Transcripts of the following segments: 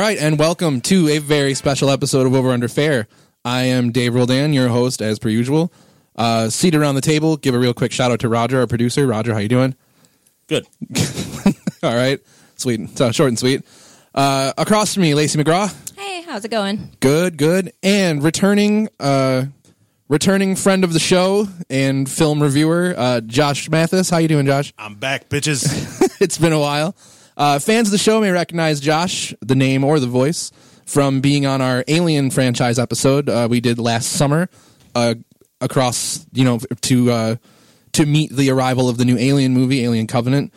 All right, and welcome to a very special episode of Over Under Fail. I am Dave Roldan, your host, as per usual. Uh, seated around the table, give a real quick shout out to Roger, our producer. Roger, how you doing? Good. All right, sweet, so short and sweet. Uh, across from me, Lacey McGraw. Hey, how's it going? Good, good, and returning, uh, returning friend of the show and film reviewer, uh, Josh Mathis. How you doing, Josh? I'm back, bitches. it's been a while. Uh, fans of the show may recognize Josh, the name or the voice, from being on our Alien franchise episode uh, we did last summer, uh, across you know to uh, to meet the arrival of the new Alien movie, Alien Covenant.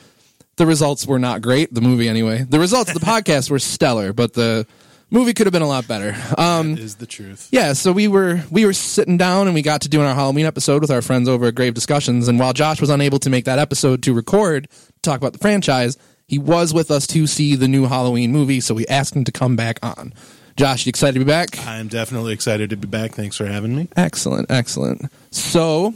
The results were not great. The movie, anyway. The results of the podcast were stellar, but the movie could have been a lot better. Um, is the truth. yeah, so we were we were sitting down and we got to doing our Halloween episode with our friends over at Grave Discussions. And while Josh was unable to make that episode to record to talk about the franchise, he was with us to see the new Halloween movie. So we asked him to come back on. Josh, you excited to be back? I'm definitely excited to be back. Thanks for having me. Excellent, excellent. So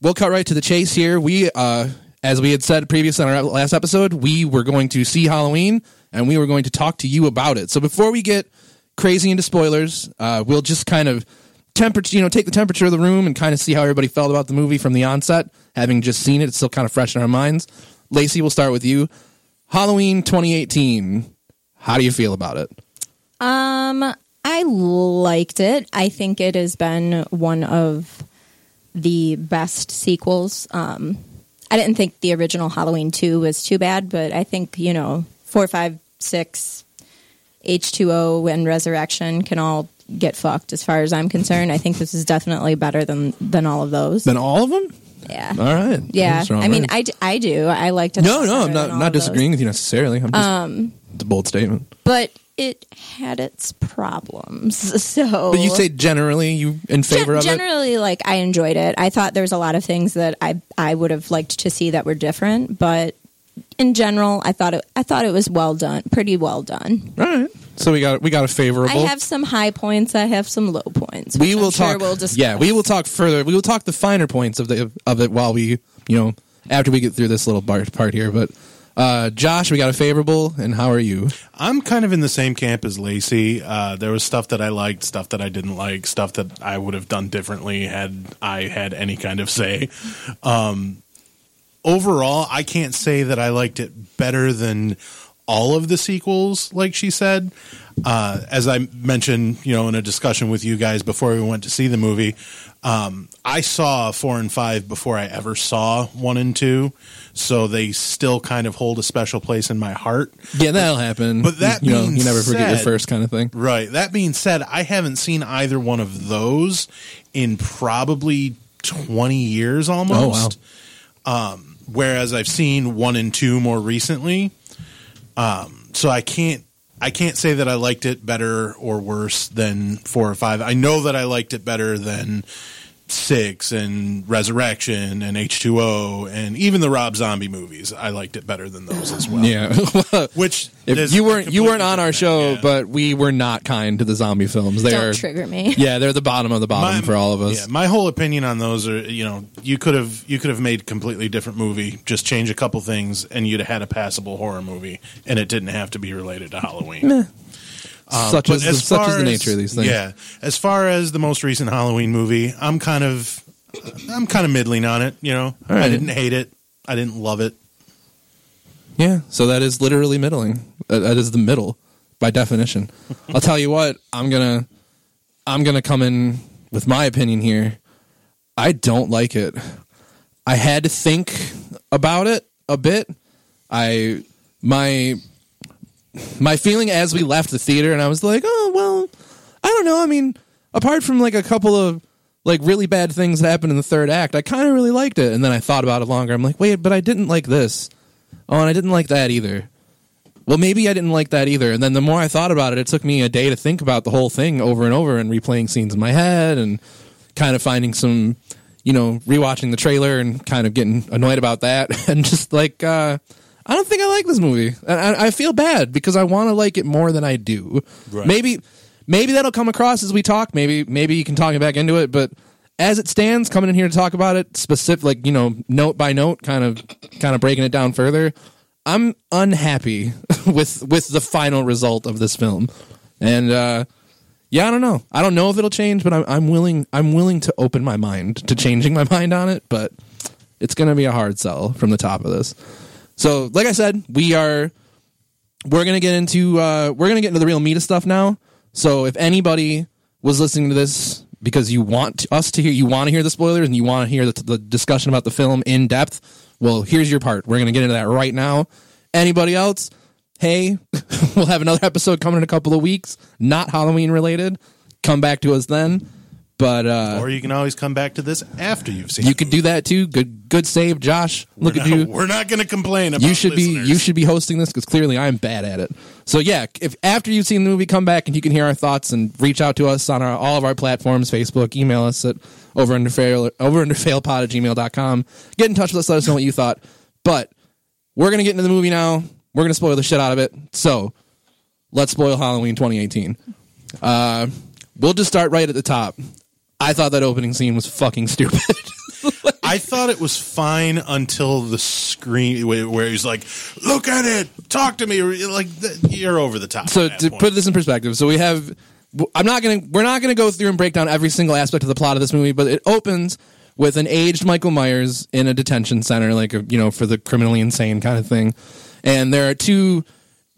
we'll cut right to the chase here. We, uh, as we had said previously on our last episode, we were going to see Halloween and we were going to talk to you about it. So before we get crazy into spoilers, uh, we'll just kind of temperature, you know, take the temperature of the room and kind of see how everybody felt about the movie from the onset. Having just seen it, it's still kind of fresh in our minds. Lacey, we'll start with you. Halloween 2018. How do you feel about it? Um, I liked it. I think it has been one of the best sequels. Um, I didn't think the original Halloween 2 was too bad, but I think, you know, 4, 5, 6, H2O, and Resurrection can all get fucked as far as I'm concerned. I think this is definitely better than, than all of those. Than all of them? Yeah. All right. Yeah. I mean. I, d- I do. I liked it. No, no, I'm not not disagreeing with you necessarily. I'm just, Um, it's a bold statement. but it had its problems. So, But you say generally you in favor Gen- of it. generally, like I enjoyed it. I thought there was a lot of things that I I would have liked to see that were different, but in general, I thought it I thought it was well done, pretty well done. All right. So we got we got a favorable. I have some high points. I have some low points. we will I'm sure talk. We'll discuss. yeah, we will talk further. We will talk the finer points of the of it while we you know after we get through this little part part here. But uh, Josh, we got a favorable, and how are you? I'm kind of in the same camp as Lacey. Uh, there was stuff that I liked, stuff that I didn't like, stuff that I would have done differently had I had any kind of say. Um, overall, I can't say that I liked it better than all of the sequels, like she said. Uh, as I mentioned, you know, in a discussion with you guys before we went to see the movie, um, I saw four and five before I ever saw one and two, so they still kind of hold a special place in my heart. Yeah, that'll happen. But that you know, you never forget your first kind of thing. Right. That being said, I haven't seen either one of those in probably 20 years almost. Um, whereas I've seen one and two more recently. Um, so I can't I can't say that I liked it better or worse than four or five. I know that I liked it better than six and Resurrection and H two O and even the Rob Zombie movies. I liked it better than those as well. Yeah. Which if you weren't you weren't on our show, yeah. but we were not kind to the zombie films. They Don't are trigger me. yeah, they're the bottom of the bottom My- for all of us. Yeah, my whole opinion on those are, you know, you could have you could have made a completely different movie, just change a couple things, and you'd have had a passable horror movie, and it didn't have to be related to Halloween. Such But is the, such is the nature of these things. Yeah, as far as the most recent Halloween movie, I'm kind of I'm kind of middling on it. You know, right. I didn't hate it, I didn't love it. Yeah, so that is literally middling. That, that is the middle by definition. I'll tell you what, I'm gonna I'm gonna come in with my opinion here. I don't like it. I had to think about it a bit. I my my feeling as we left the theater and I was like, "Oh, well, I don't know. I mean, apart from like a couple of like really bad things that happened in the third act, I kind of really liked it." And then I thought about it longer. I'm like, "Wait, but I didn't like this." Oh, and I didn't like that either. Well, maybe I didn't like that either. And then the more I thought about it, it took me a day to think about the whole thing over and over and replaying scenes in my head and kind of finding some, you know, rewatching the trailer and kind of getting annoyed about that and just like, uh, I don't think I like this movie. And I, I feel bad because I want to like it more than I do. Right. Maybe, maybe that'll come across as we talk. Maybe, maybe you can talk me back into it. But as it stands, coming in here to talk about it, specific, like you know, note by note, kind of, kind of breaking it down further. I'm unhappy with with the final result of this film, and uh, yeah, I don't know. I don't know if it'll change, but I'm, I'm willing. I'm willing to open my mind to changing my mind on it, but it's going to be a hard sell from the top of this. So, like I said, we are we're gonna get into uh, we're gonna get into the real meat of stuff now. So, if anybody was listening to this because you want us to hear, you want to hear the spoilers and you want to hear the, the discussion about the film in depth, well, here's your part. We're gonna get into that right now. Anybody else? Hey, we'll have another episode coming in a couple of weeks, not Halloween related. Come back to us then. But uh, Or you can always come back to this after you've seen. you could do that too. Good, good save, Josh. Look We're at not- you. We're not going to complain about. You should be you should be hosting this because clearly I'm bad at it. So yeah, if after you've seen the movie, come back and you can hear our thoughts and reach out to us on our, all of our platforms, Facebook, email us at over under fail over under failpod at gmail.com. Get in touch with us, let us know what you thought. But we're gonna get into the movie now. We're gonna spoil the shit out of it. So let's spoil Halloween 2018. Uh, we'll just start right at the top. I thought that opening scene was fucking stupid. I thought it was fine until the screen where where he's like, "Look at it, talk to me." Like you're over the top. so to point. put this in perspective so we have i'm not gonna we're not gonna go through and break down every single aspect of the plot of this movie but it opens with an aged michael myers in a detention center like a, you know for the criminally insane kind of thing and there are two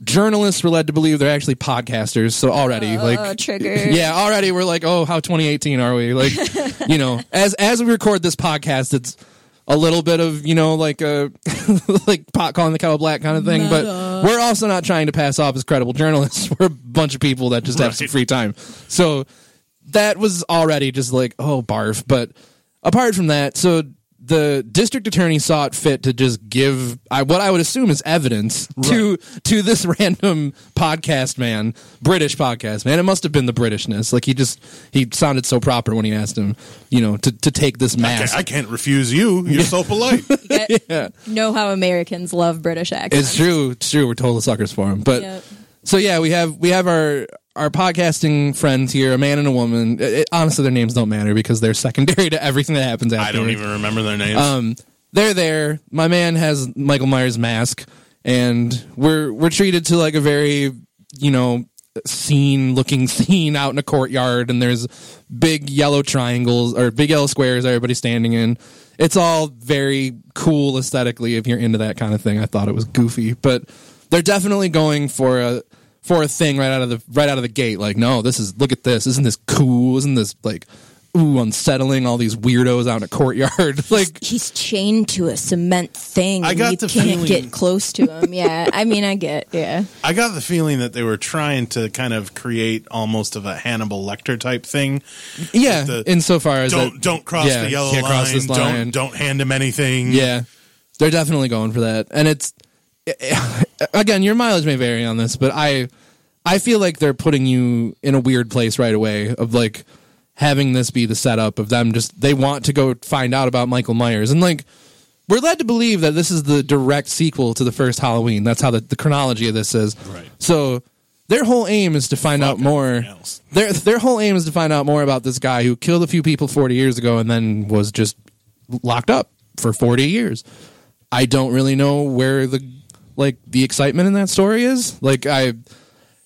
journalists we're led to believe they're actually podcasters so already Oh, like trigger. yeah already we're like oh how 2018 are we? Like you know as as we record this podcast it's a little bit of you know like uh, a like pot calling the kettle black kind of thing but we're also not trying to pass off as credible journalists. We're a bunch of people that just have some free time. So that was already just like oh barf. But apart from that so the district attorney saw it fit to just give I, what I would assume is evidence to to this random podcast man, British podcast man. It must have been the Britishness. Like he just he sounded so proper when he asked him, you know, to, to take this I mask. can't, I can't refuse you. You're so polite. Get- Know how Americans love British accents. It's true. It's true. We're total suckers for him. But Yep. so yeah, we have we have our our podcasting friends here, a man and a woman. It- it- honestly, their names don't matter because they're secondary to everything that happens after. I don't even remember their names. Um, they're there. My man has Michael Myers mask, and we're we're treated to like a very you know scene looking scene out in a courtyard, and there's big yellow triangles or big yellow squares everybody's standing in. It's all very cool aesthetically if you're into that kind of thing. I thought it was goofy, but they're definitely going for a for a thing right out of the right out of the gate. Like, no, this is look at this. Isn't this cool? Isn't this like ooh unsettling? All these weirdos out in a courtyard. like, He's chained to a cement thing. I and got you the can't feeling- get close to him. Yeah, I mean, I get. Yeah, I got the feeling that they were trying to kind of create almost of a Hannibal Lecter type thing. yeah. the- insofar as Don't that- don't cross yeah, the yellow can't line. cross this line. Don't don't hand him anything. Yeah, they're definitely going for that, and it's again your mileage may vary on this, but I I feel like they're putting you in a weird place right away of like having this be the setup of them just they want to go find out about Michael Myers and like we're led to believe that this is the direct sequel to the first Halloween. That's how the, the chronology of this is. Right. So their whole aim is to find out more. else. Their their whole aim is to find out more about this guy who killed a few people 40 years ago and then was just locked up for 40 years. I don't really know where the like the excitement in that story is. Like I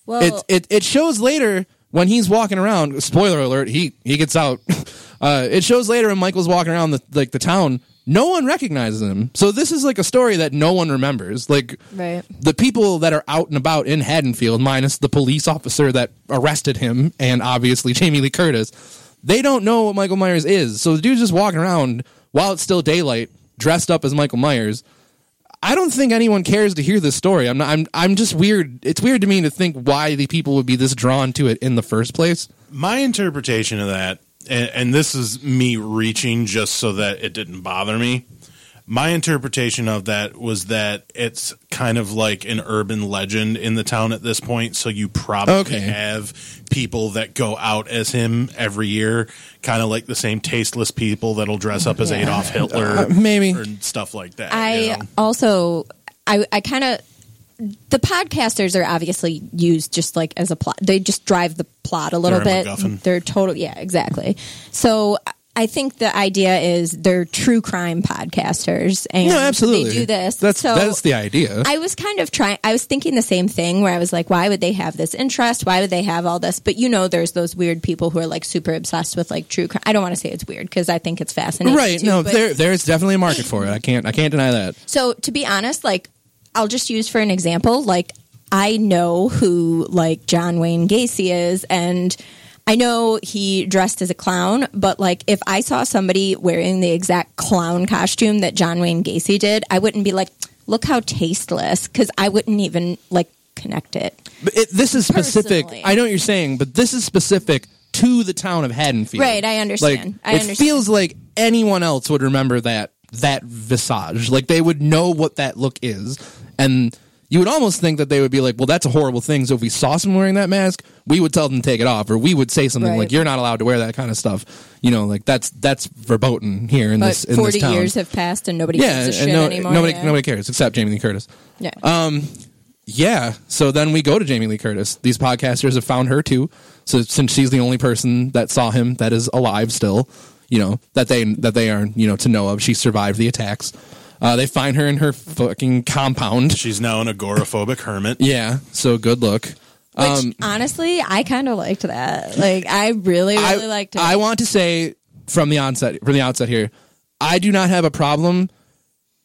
well, it it it shows later when he's walking around. Spoiler alert: he he gets out. Uh, it shows later when Michael's walking around the like the town. No one recognizes him. So this is like a story that no one remembers. Like right. the people that are out and about in Haddonfield, minus the police officer that arrested him, and obviously Jamie Lee Curtis, they don't know what Michael Myers is. So the dude's just walking around while it's still daylight, dressed up as Michael Myers. I don't think anyone cares to hear this story. I'm not. I'm. I'm just weird. It's weird to me to think why the people would be this drawn to it in the first place. My interpretation of that, and, and this is me reaching just so that it didn't bother me. My interpretation of that was that it's kind of like an urban legend in the town at this point. So you probably Okay. have people that go out as him every year, kind of like the same tasteless people that'll dress up as Yeah. Adolf Hitler, Uh, maybe. and stuff like that. I you know? also, I, I kind of, the podcasters are obviously used just like as a plot. They just drive the plot a little They're bit. MacGuffin. They're total, yeah, exactly. So I think the idea is they're true crime podcasters, and No, absolutely. they do this. That's so that's the idea. I was kind of trying. I was thinking the same thing, where I was like, "Why would they have this interest? Why would they have all this?" But you know, there's those weird people who are like super obsessed with like true crime. I don't want to say it's weird because I think it's fascinating. right? too, no, there there's definitely a market for it. I can't I can't deny that. So to be honest, like I'll just use for an example, like I know who like John Wayne Gacy is and I know he dressed as a clown, but like if I saw somebody wearing the exact clown costume that John Wayne Gacy did, I wouldn't be like, look how tasteless cuz I wouldn't even like connect it. But it, this is specific. Personally. I know what you're saying, but this is specific to the town of Haddonfield. Right, I understand. Like, I it understand. feels like anyone else would remember that that visage. Like they would know what that look is, and you would almost think that they would be like, "Well, that's a horrible thing." So if we saw someone wearing that mask, we would tell them to take it off, or we would say something Right. like, "You're not allowed to wear that kind of stuff." You know, like that's that's verboten here in But this in 40 this town. years have passed and nobody yeah, gives a shit no, anymore. nobody yeah. nobody cares except Jamie Lee Curtis. Yeah. Um, yeah. So then we go to Jamie Lee Curtis. These podcasters have found her too. So since she's the only person that saw him that is alive still, you know, that they that they are, you know, to know of, she survived the attacks. Uh, they find her in her fucking compound. She's now an agoraphobic hermit. Yeah. So good look. Which Um, honestly, I kind of liked that. Like I really really I, liked it. I want to say from the onset from the outset here, I do not have a problem,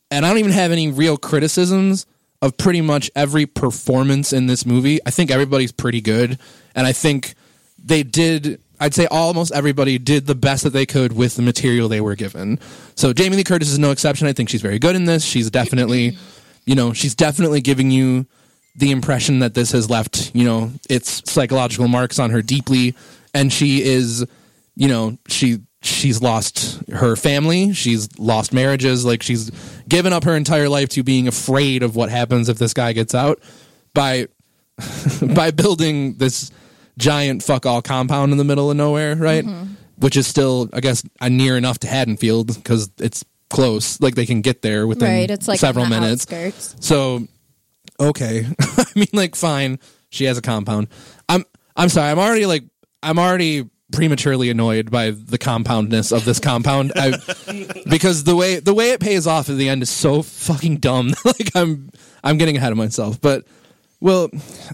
and I don't even have any real criticisms of pretty much every performance in this movie. I think everybody's pretty good, and I think they did. I'd say almost everybody did the best that they could with the material they were given. So Jamie Lee Curtis is no exception. I think she's very good in this. She's definitely, you know, she's definitely giving you the impression that this has left, you know, its psychological marks on her deeply, and she is, you know, she she's lost her family, she's lost marriages, like she's given up her entire life to being afraid of what happens if this guy gets out by by building this giant fuck all compound in the middle of nowhere, right? Which is still, I guess, uh, near enough to Haddonfield because it's close. Like they can get there within right, it's like several minutes. outskirts. So, okay. I mean, like, fine. She has a compound. I'm. I'm sorry. I'm already like. I'm already prematurely annoyed by the compoundness of this compound. I, because the way the way it pays off at the end is so fucking dumb. like I'm. I'm getting ahead of myself. But well,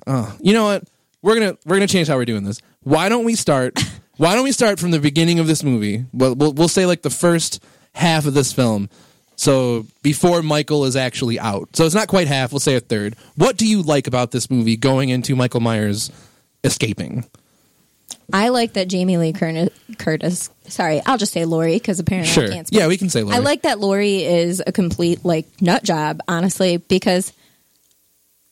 uh, you know what? We're gonna we're gonna change how we're doing this. Why don't we start? Why don't we start from the beginning of this movie? Well, we'll, we'll say like the first half of this film. So before Michael is actually out. So it's not quite half, we'll say a third. What do you like about this movie going into Michael Myers escaping? I like that Jamie Lee Curtis. Sorry, I'll just say Laurie because apparently Sure. I can't. Speak. Yeah, we can say Laurie. I like that Laurie is a complete like nut job, honestly, because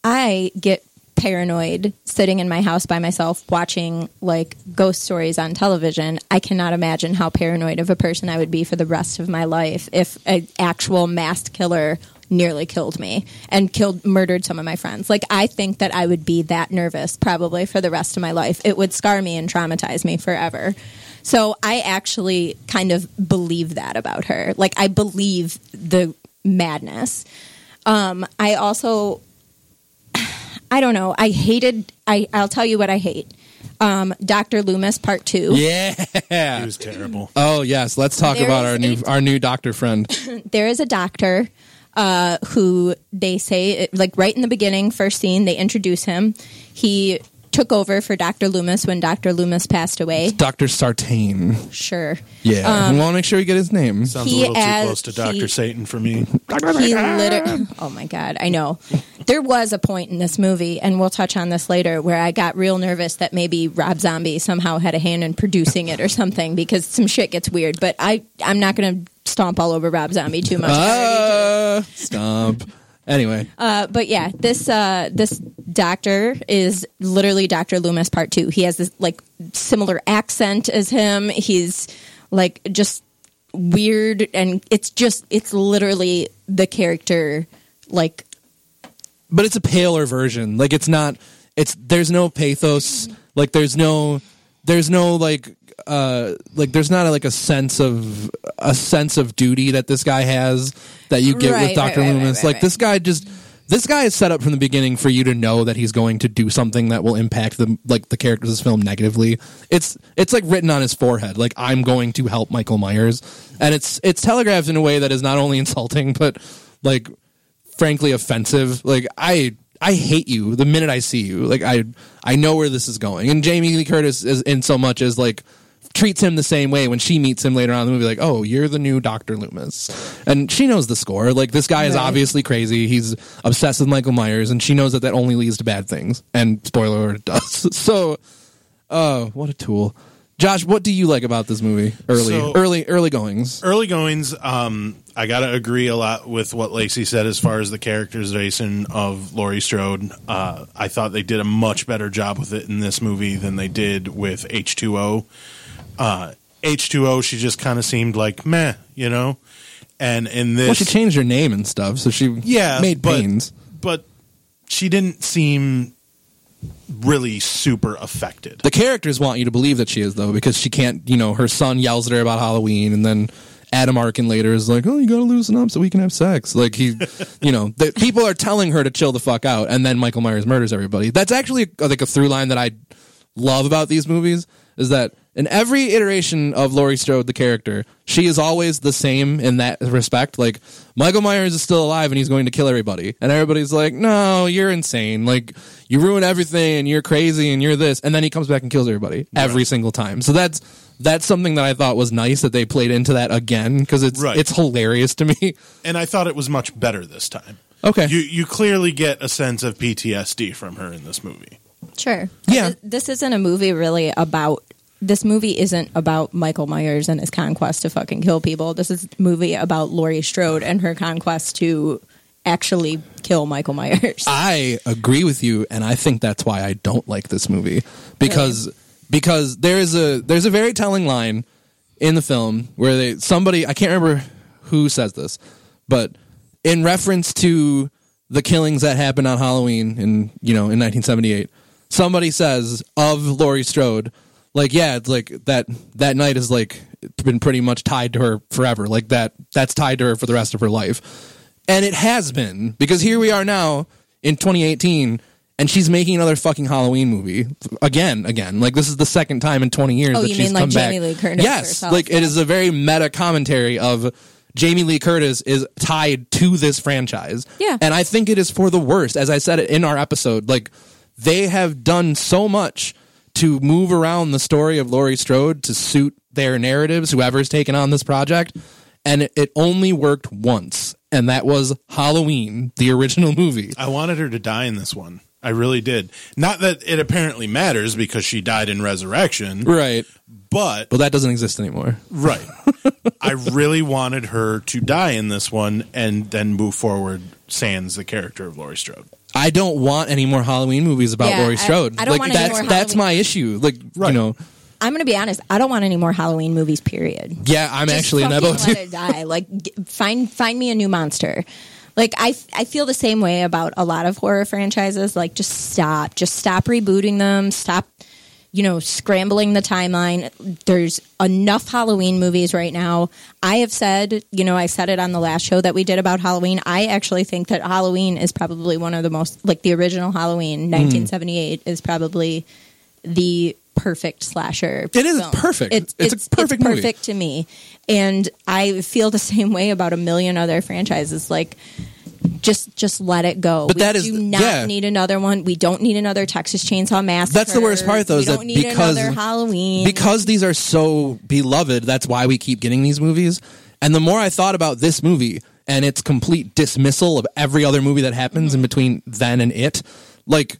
I get paranoid sitting in my house by myself watching like ghost stories on television. I cannot imagine how paranoid of a person I would be for the rest of my life if an actual masked killer nearly killed me and killed murdered some of my friends. Like I think that I would be that nervous probably for the rest of my life. It would scar me and traumatize me forever. So I actually kind of believe that about her. Like I believe the madness. Um, I also, I don't know. I hated. I I'll tell you what I hate. Um, Doctor Loomis Part Two. He Yeah. was terrible. Oh yes, let's talk There about our new a- our new doctor friend. There is a doctor uh, who they say, like right in the beginning, first scene, they introduce him. He took over for Doctor Loomis when Doctor Loomis passed away. Dr. Sartain. Sure. Yeah. we want to make sure we get his name. Sounds He a little too close to Doctor he- Satan for me. he literally oh my god i know there was a point in this movie and we'll touch on this later where i got real nervous that maybe rob zombie somehow had a hand in producing it or something because some shit gets weird but i i'm not gonna stomp all over rob zombie too much Uh, stomp. Anyway, uh, but yeah this uh this doctor is literally dr loomis part two he has this like similar accent as him he's like just weird and it's just it's literally the character like but it's a paler version. Like it's not. It's there's no pathos. Like there's no. There's no like. Uh, like there's not like a sense of a sense of duty that this guy has that you get Right, with Doctor right, right, Loomis. right, like right. this guy just this guy is set up from the beginning for you to know that he's going to do something that will impact the like the characters of this film negatively. It's it's like written on his forehead, like I'm going to help Michael Myers, and it's it's telegraphed in a way that is not only insulting but like frankly offensive. Like I I hate you the minute I see you. Like I I know where this is going, and Jamie Lee Curtis is in so much as like treats him the same way when she meets him later on in the movie like oh you're the new dr loomis. And she knows the score. Like this guy is Right. obviously crazy. He's obsessed with michael myers and she knows that that only leads to bad things. And spoiler alert it does. So oh what a tool. Josh what do you like about this movie? Early So- early early goings. Early goings um i gotta agree a lot with what lacey said as far as the characterization of laurie strode. Uh i thought they did a much better job with it in this movie than they did with h2o uh h2o she just kind of seemed like meh you know? And in this well she changed her name and stuff so she yeah made but, pains. but she didn't seem really super affected. The characters want you to believe that she is though because she can't you know her son yells at her about halloween and then adam arkin later is like oh you gotta loosen up so we can have sex. Like he you know the, people are telling her to chill the fuck out and then michael myers murders everybody. That's actually like a through line that i love about these movies is that in every iteration of Laurie Strode, the character, she is always the same in that respect. Like Michael Myers is still alive and he's going to kill everybody, and everybody's like, "No, you're insane! Like you ruin everything, and you're crazy, and you're this." And then he comes back and kills everybody every single time. So that's that's something that I thought was nice that they played into that again because it's Right. it's hilarious to me. and i thought it was much better this time Okay. you you clearly get a sense of ptsd from her in this movie Sure. Yeah. This isn't a movie really about. This movie isn't about Michael Myers and his conquest to fucking kill people. This is a movie about Laurie Strode and her conquest to actually kill Michael Myers. I agree with you, and I think that's why I don't like this movie because because there is a there's a very telling line in the film where they somebody I can't remember who says this, but in reference to the killings that happened on Halloween in you know in 1978, somebody says of Laurie Strode, like yeah, it's like that that night is like been pretty much tied to her forever, like that that's tied to her for the rest of her life. And it has been because here we are now in 2018 and she's making another fucking Halloween movie again again. Like this is the second time in 20 years Oh, that you she's mean like come back. Jamie Lee Curtis Yes, herself, like it yeah. is a very meta commentary of Jamie Lee Curtis is tied to this franchise. Yeah. And I think it is for the worst as I said it in our episode. Like they have done so much to move around the story of Laurie Strode to suit their narratives whoever's taken on this project and it, it only worked once and that was Halloween, the original movie. I wanted her to die in this one. I really did. Not that it apparently matters because she died in Resurrection, Right. but But that doesn't exist anymore. right. I really wanted her to die in this one and then move forward sans the character of Laurie Strode. I don't want any more Halloween movies about Yeah, Laurie I- Strode. I don't like want any that's more that's Halloween- my issue. Like Right. you know, I'm going to be honest. I don't want any more Halloween movies. Period. yeah, I'm Just actually in that fucking boat let it die. Like, g- find find me a new monster. Like, I I feel the same way about a lot of horror franchises. Like, just stop. Just stop rebooting them. Stop. You know, scrambling the timeline. There's enough Halloween movies right now. I have said, you know, I said it on the last show that we did about Halloween. I actually think that Halloween is probably one of the most, like the original Halloween, hmm. 1978, is probably the perfect slasher. It is film. perfect. It's, It's a it's, perfect movie. perfect to me, and I feel the same way about a million other franchises. Like, just just let it go. But we that is- do not yeah. need another one. We don't need another Texas Chainsaw Massacre. That's the worst part, though, We is don't that need because another Halloween. because these are so beloved. That's why we keep getting these movies. And the more I thought about this movie and its complete dismissal of every other movie that happens in between then and it, like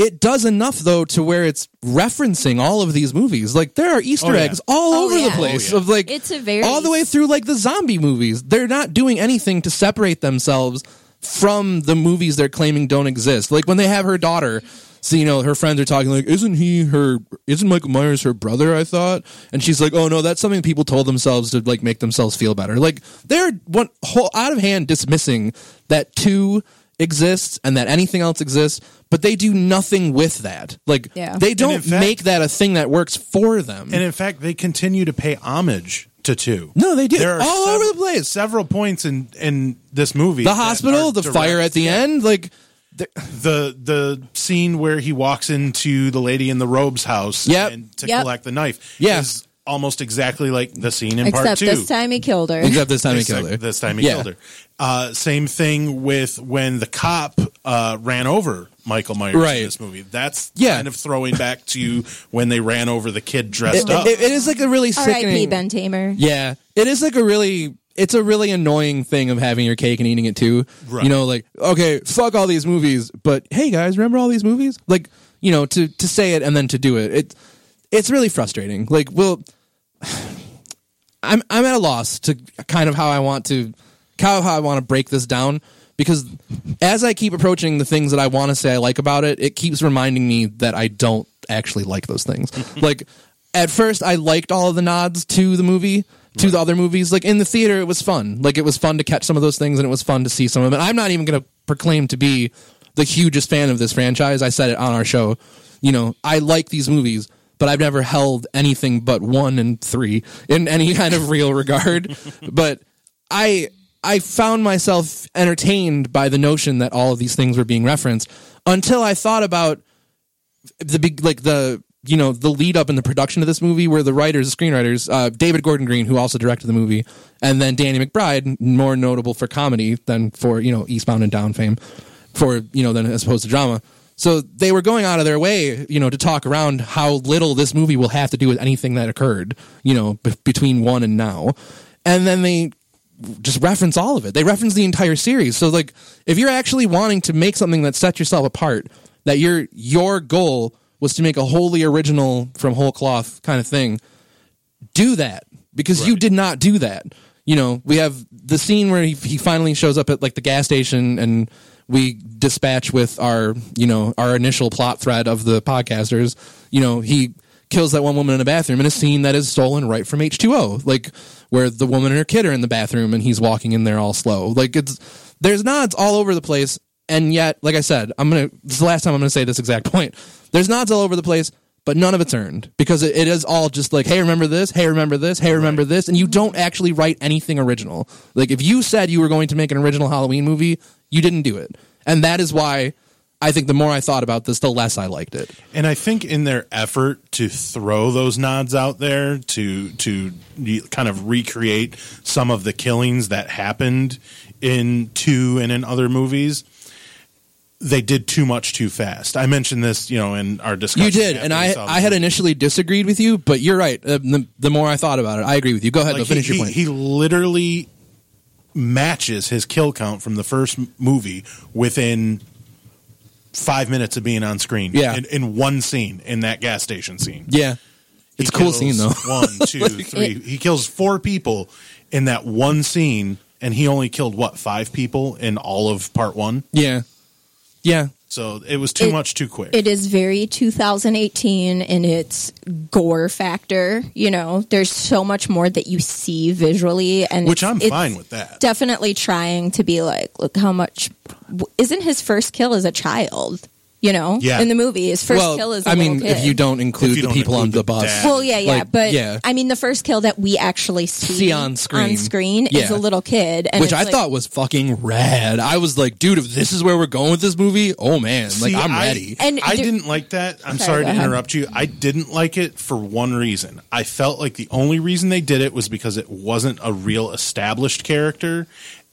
it does enough though to where it's referencing all of these movies. Like there are Easter Oh, yeah. eggs all Oh, over the place Oh, yeah. of like It's a very- all the way through like the zombie movies. They're not doing anything to separate themselves from the movies they're claiming don't exist. Like when they have her daughter, so you know her friends are talking like, "Isn't he her? Isn't Michael Myers her brother?" I thought, and she's like, "Oh no, that's something people told themselves to like make themselves feel better." Like they're one whole out of hand dismissing that two exists and that anything else exists, but they do nothing with that. Like Yeah. they don't fact- make that a thing that works for them. And in fact, they continue to pay homage to two. No, they do. There are All over the place. Several points in in this movie. the hospital, the direct- fire at the end, like the the scene where he walks into the lady in the robes house Yep. and to Yep. collect the knife Yeah. is almost exactly like the scene in part Except two. this time he killed her. except this time he killed her. This time he Yeah. killed her. Uh, same thing with when the cop uh, ran over Michael Myers Right. in this movie. That's Yeah. kind of throwing back to when they ran over the kid dressed It- up. it- it is like a really R.I.P. sickening. Ben Tramer. Yeah, it is like a really. It's a really annoying thing of having your cake and eating it too. Right. You know, like okay, fuck all these movies, but hey guys, remember all these movies? Like, you know, to to say it and then to do it, it it's really frustrating. Like, well, I'm I'm at a loss to kind of how I want to kind of how I want to break this down because as I keep approaching the things that I want to say I like about it, it keeps reminding me that I don't actually like those things. like at first I liked all of the nods to the movie, to the other movies. Like in the theater it was fun. Like it was fun to catch some of those things and it was fun to see some of them. And I'm not even going to proclaim to be the hugest fan of this franchise. I said it on our show. You know, I like these movies, but I've never held anything but one and three in any kind of real regard. but I I found myself entertained by the notion that all of these things were being referenced until I thought about the big like the you know the lead up in the production of this movie where the writers the screenwriters uh, david gordon green who also directed the movie and then danny mcbride more notable for comedy than for you know eastbound and down fame for you know than as opposed to drama so they were going out of their way you know to talk around how little this movie will have to do with anything that occurred you know b- between one and now and then they just reference all of it. They reference the entire series. So like if you're actually wanting to make something that sets yourself apart, that your your goal was to make a wholly original from whole cloth kind of thing, do that because you did not do that. You know, we have the scene where he, he finally shows up at like the gas station and we dispatch with our, you know, our initial plot thread of the podcasters. You know, he kills that one woman in a bathroom in a scene that is stolen right from H2O, like where the woman and her kid are in the bathroom and he's walking in there all slow. Like it's there's nods all over the place, and yet, like I said, I'm gonna this is the last time I'm gonna say this exact point. There's nods all over the place, but none of it's earned because it, it is all just like, hey, remember this? Hey, remember this? Hey, remember this? And you don't actually write anything original. Like if you said you were going to make an original Halloween movie, you didn't do it, and that is why. I think the more I thought about this, the less I liked it. And I think in their effort to throw those nods out there to to kind of recreate some of the killings that happened in two and in other movies, they did too much too fast. I mentioned this, you know, in our discussion. You did, and I I had initially disagreed with you, but you're right. Uh, the, the more I thought about it, I agree with you. Go ahead, like though, finish he, your point. He, he literally matches his kill count from the first movie within five minutes of being on screen. Yeah. in, in one scene in that gas station scene. yeah, He it's a cool scene though. One, two, three. He kills four people in that one scene, and he only killed what five people in all of part one. yeah, yeah, So it was too It- much too quick. It is very 2018 in its gore factor. You know, there's so much more that you see visually, and which I'm fine with that. Definitely trying to be like, look how much. Isn't his first kill as a child? You know, Yeah. in the movie, his first well, kill is. I I mean, if you don't include you the don't people on include the the bus, dad. Well, yeah, yeah, Like, but yeah. I mean, the first kill that we actually see, See on screen. screen is a little kid, and which I like- thought was fucking rad. I was like, dude, if this is where we're going with this movie, oh man, like See, I'm I- ready. And I there- didn't like that. I'm Sorry, sorry, to ahead. interrupt you. I didn't like it for one reason. I felt like the only reason they did it was because it wasn't a real established character.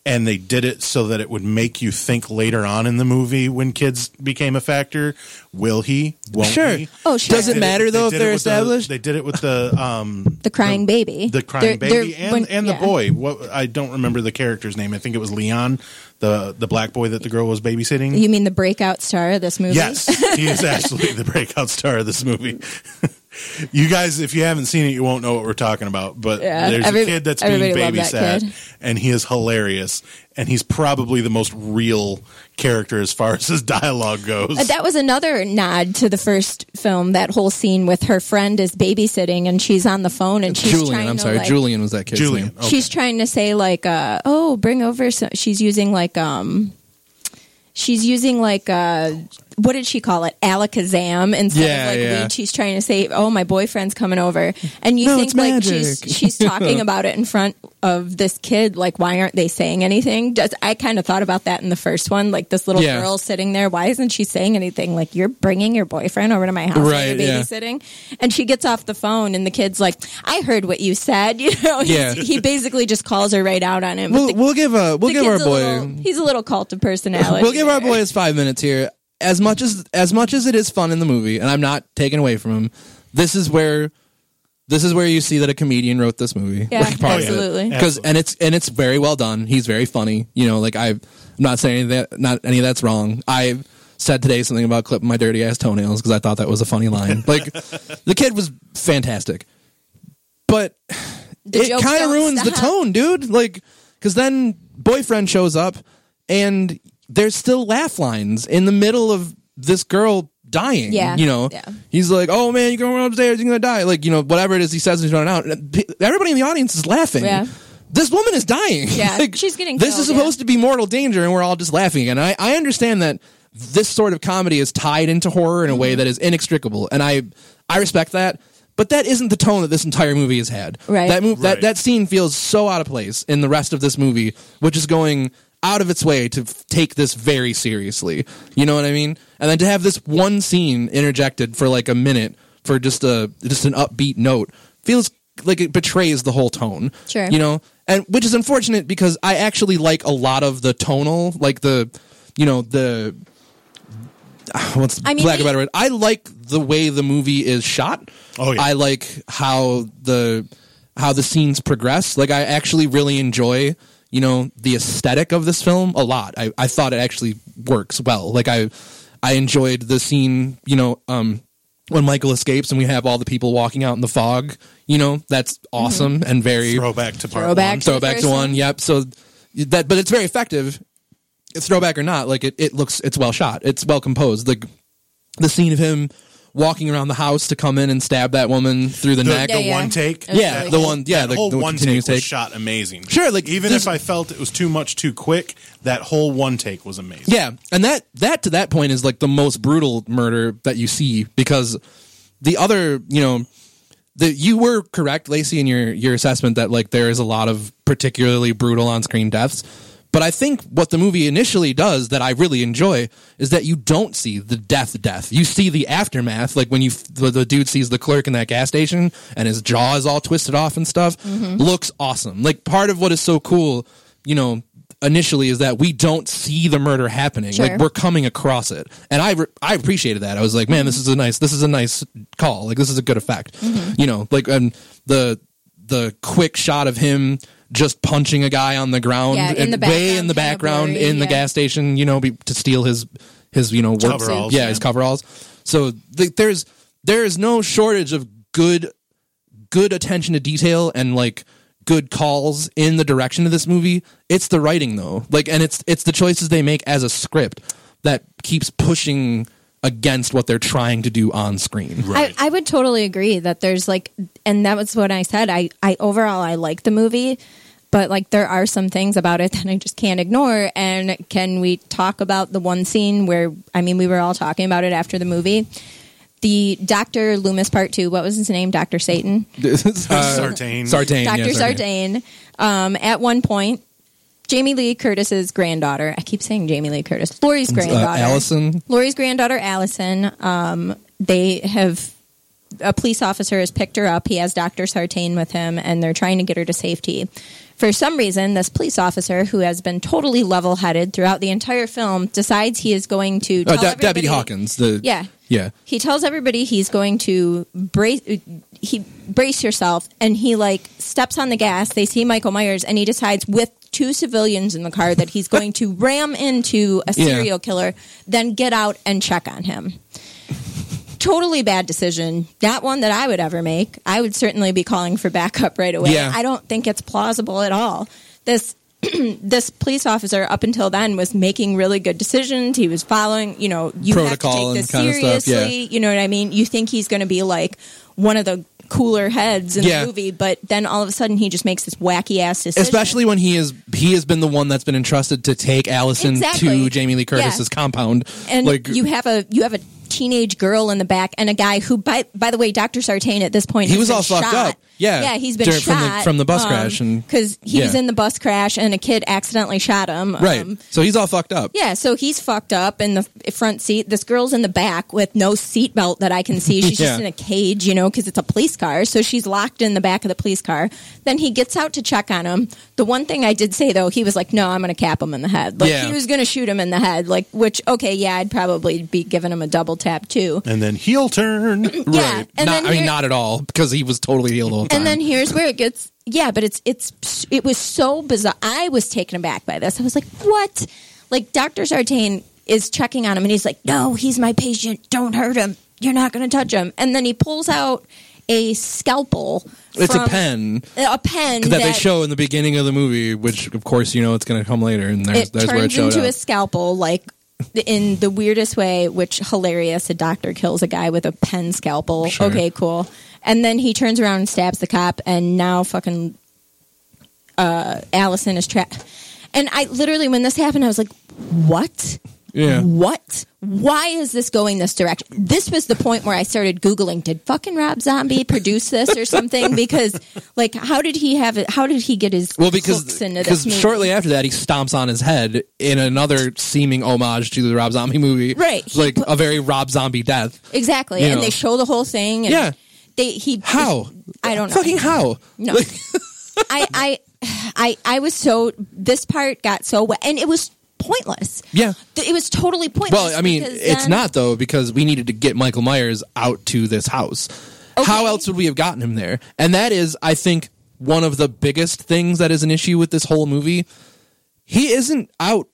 And they did it so that it would make you think later on in the movie when kids became a factor. Will he? Won't Sure. he? Oh, sure. Does it They did matter, though, if they did they're it with the- established? they did it with the um the crying baby, the crying They're- they're- baby and when- and yeah. the boy. What I don't remember the character's name. I think it was Leon, the the black boy that the girl was babysitting. You mean the breakout star of this movie? Yes, he is actually the breakout star of this movie. you guys, if you haven't seen it, you won't know what we're talking about. But Yeah, there's every- a kid that's being everybody loved that babysat, and he is hilarious, and he's probably the most real character as far as his dialogue goes. Uh, That was another nod to the first film. That whole scene with her friend is babysitting, and she's on the phone, and she's Julian, trying I'm to, sorry, like- Julian was that kid's Julian, name. okay. She's trying to say like, uh, "Oh, bring over." Some, she's using like, um, she's using like, uh, what did she call it? Alakazam instead Yeah, of like yeah. weed. She's trying to say, "Oh, my boyfriend's coming over," and you No, think like she's she's talking about it in front of this kid. Like, why aren't they saying anything? Does I kind of thought about that in the first one? Like this little Yeah. girl sitting there. Why isn't she saying anything? Like, you're bringing your boyfriend over to my house, Right, while you're yeah. babysitting, and she gets off the phone, and the kid's like, "I heard what you said." You know, Yeah. he basically just calls her right out on it. We'll, the- we'll give a we'll give our kid's a boy little- he's a little cult of personality. we'll give our there. boy his five minutes here. As much as as much as it is fun in the movie, and I'm not taking away from him. This is where this is where you see that a comedian wrote this movie. Yeah, Like, part of it. absolutely. because and it's and it's very well done. He's very funny. You know, like I, I'm not saying that not any of that's wrong. I said today something about clipping my dirty ass toenails because I thought that was a funny line. like the kid was fantastic, but The it kind of don't ruins the tone, dude. Like because then boyfriend shows up and there's still laugh lines in the middle of this girl dying. Yeah, you know, yeah. he's like, "Oh man, you're going upstairs, you're gonna die." Like you know, whatever it is he says he's running out. Everybody in the audience is laughing. Yeah. This woman is dying. Yeah, she's getting This is killed, yeah. supposed to be mortal danger, and we're all just laughing. And I, I understand that this sort of comedy is tied into horror in a Mm-hmm. way that is inextricable, and I, I respect that. But that isn't the tone that this entire movie has had. Right. That move, that that scene feels so out of place in the rest of this movie, which is going out of its way to f- take this very seriously. You know what I mean? And then to have this one scene interjected for like a minute for just a just an upbeat note feels like it betrays the whole tone. Sure. You know, and which is unfortunate because I actually like a lot of the tonal, like the, you know, the. What's I mean, lack of a they- better word? I like the way the movie is shot. Oh, yeah. I like how the how the scenes progress. Like I actually really enjoy, you know, the aesthetic of this film a lot. I, I thought it actually works well. Like I I enjoyed the scene, you know, um when Michael escapes and we have all the people walking out in the fog, you know, that's awesome and very Throwback to part Throwback one. to- throwback to one. one. Yep. So that, but it's very effective. It's throwback or not, like it, it looks, it's well shot. It's well composed. Like the scene of him walking around the house to come in and stab that woman through the, The, neck. the Yeah, yeah. one take, Yeah, really the good. one, yeah, the, whole the one take continuous was shot amazing. Sure, like, even if I felt it was too much too quick, that whole one take was amazing. Yeah, and that that to that point is like the most brutal murder that you see because the other, you know, the you were correct, Lacey, in your your assessment that like there is a lot of particularly brutal on screen deaths. But I think what the movie initially does that I really enjoy is that you don't see the death death. You see the aftermath, like when you the, the dude sees the clerk in that gas station and his jaw is all twisted off and stuff. Mm-hmm. Looks awesome. Like part of what is so cool, you know, initially is that we don't see the murder happening. Sure. Like we're coming across it, and I re- I appreciated that. I was like, man, this is a nice this is a nice call. Like this is a good effect. Mm-hmm. You know, like and the the quick shot of him just punching a guy on the ground, Yeah, in and the way in the background blurry, in the yeah. gas station. You know, be, to steal his his you know work Coveralls, yeah, yeah. his coveralls. So th- there's there is no shortage of good good attention to detail and like good calls in the direction of this movie. It's the writing though. Like and it's it's the choices they make as a script that keeps pushing against what they're trying to do on screen. Right. I, I would totally agree that there's like, and that was what I said. I, I overall I like the movie, but like there are some things about it that I just can't ignore. And can we talk about the one scene where I mean we were all talking about it after the movie, the Doctor Loomis Part Two. What was his name? Doctor Satan. Sartain. Sartain. Dr. yeah, Sartain. Um, at one point, Jamie Lee Curtis's granddaughter. I keep saying Jamie Lee Curtis. Laurie's Uh, granddaughter. Allison. Laurie's granddaughter, Allison. Um, they have a police officer has picked her up. He has Dr. Sartain with him, and they're trying to get her to safety. For some reason, this police officer, who has been totally level-headed throughout the entire film, decides he is going to Uh, tell De- Deputy Hawkins. The Yeah, yeah. he tells everybody he's going to brace he brace yourself and he like steps on the gas they see michael myers and he decides with two civilians in the car that he's going to ram into a Yeah. serial killer then get out and check on him totally bad decision not one that i would ever make i would certainly be calling for backup right away Yeah. i don't think it's plausible at all this this police officer up until then was making really good decisions. He was following, you know, you Protocol have to take this kinda stuff, yeah. seriously. You know what I mean? You think he's going to be like one of the cooler heads in Yeah. the movie, but then all of a sudden he just makes this wacky ass decision. Especially when he is he has been the one that's been entrusted to take Allison Exactly. to Jamie Lee Curtis's Yeah. compound. and like you have a you have a teenage girl in the back and a guy who by by the way Dr. Sartain at this point He was all fucked shot. up. Yeah. Yeah, he's been During- from the- shot from the bus crash and- cuz he was in the bus crash and a kid accidentally shot him. right. Um, so he's all fucked up. yeah, so he's fucked up in the front seat. This girl's in the back with no seatbelt that I can see. She's Yeah. just in a cage, you know, because it's a police car. So she's locked in the back of the police car. Then he gets out to check on him. The one thing I did say though, he was like, "No, I'm going to cap him in the head." Like Yeah. he was going to shoot him in the head. Like, which okay, yeah, I'd probably be giving him a double tap too. And then heel turn. Yeah, and not, then I mean, not at all because he was totally healed the whole time. And then here's where it gets yeah, but it's it's it was so bizarre. I was taken aback by this. I was like, "What?" Like Dr. Sartain is checking on him and he's like, "No, he's my patient. Don't hurt him. You're not going to touch him." And then he pulls out a scalpel. it's a pen A pen that, they show in the beginning of the movie, which of course you know it's going to come later, and there's, it there's where it turns showed into up. a scalpel like in the weirdest way which hilarious a doctor kills a guy with a pen scalpel Sure. okay cool and then he turns around and stabs the cop and now fucking uh allison is trapped and i literally when this happened i was like what yeah. what why is this going this direction this was the point where i started googling did fucking rob zombie produce this or something because like how did he have it how did he get his Well, because because shortly after that, he stomps on his head in another seeming homage to the Rob Zombie movie, Right. Like put- a very Rob Zombie death. Exactly, You and know. they show the whole thing. And Yeah. They he How? I don't know. Fucking how? No. Like, I I I I was so this part got so wet, and it was pointless. yeah. It was totally pointless. Well, I mean, it's then- not though because we needed to get Michael Myers out to this house. How else would we have gotten him there? And that is, I think, one of the biggest things that is an issue with this whole movie. He isn't out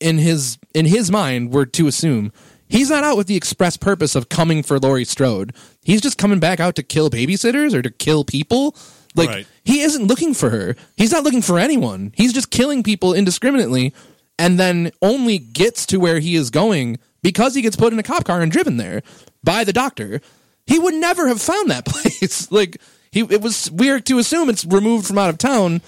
in his in his mind. We're to assume he's not out with the express purpose of coming for Laurie Strode. He's just coming back out to kill babysitters or to kill people. Like Right. he isn't looking for her. He's not looking for anyone. He's just killing people indiscriminately and then only gets to where he is going because he gets put in a cop car and driven there by the doctor. He would never have found that place. like he it was weird to assume it's removed from out of town.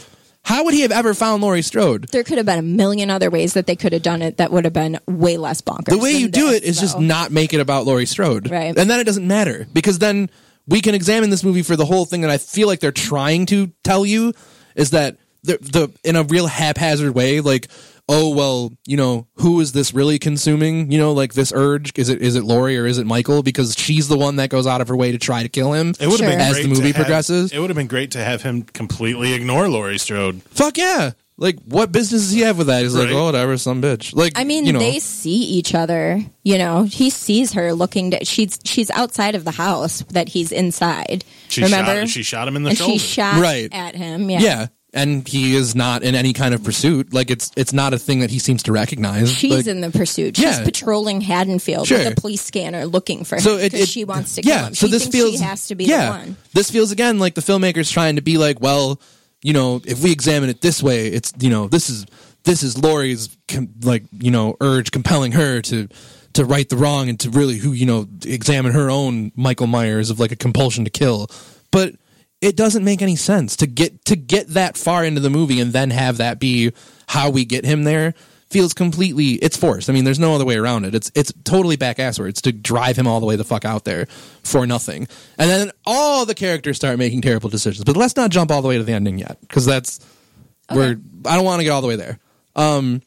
How would he have ever found Laurie Strode? There could have been a million other ways that they could have done it that would have been way less bonkers. The way you do this, it is just not make it about Laurie Strode. Right. And then it doesn't matter because then we can examine this movie for the whole thing that I feel like they're trying to tell you is that the the in a real haphazard way like oh well you know who is this really consuming you know like this urge is it is it Laurie or is it Michael because she's the one that goes out of her way to try to kill him It would have been Sure. as great the to movie have- progresses It would have been great to have him completely ignore Laurie Strode. fuck yeah like what business does he have with that he's like Right. oh whatever some bitch like I mean, you know they see each other. You know, he sees her looking. To, she's she's outside of the house that he's inside. She Remember? shot, she shot him in the and shoulder. she shot Right. at him. Yeah. yeah and he is not in any kind of pursuit like it's it's not a thing that he seems to recognize She's Like- in the pursuit. She's Yeah. patrolling Haddonfield Sure. with a police scanner looking for him so it, because she wants to yeah, kill him. So she this thinks feels she has to be yeah, the one. This feels again like the filmmakers trying to be like, well, you know, if we examine it this way, it's you know, this is this is Laurie's com- like you know urge compelling her to to right the wrong and to really who you know examine her own Michael Myers of like a compulsion to kill, but it doesn't make any sense to get to get that far into the movie and then have that be how we get him there feels completely it's forced. I mean, there's no other way around it. It's it's totally back asswards to drive him all the way the fuck out there for nothing. And then all the characters start making terrible decisions. But let's not jump all the way to the ending yet because that's where I don't want to get all the way there. Um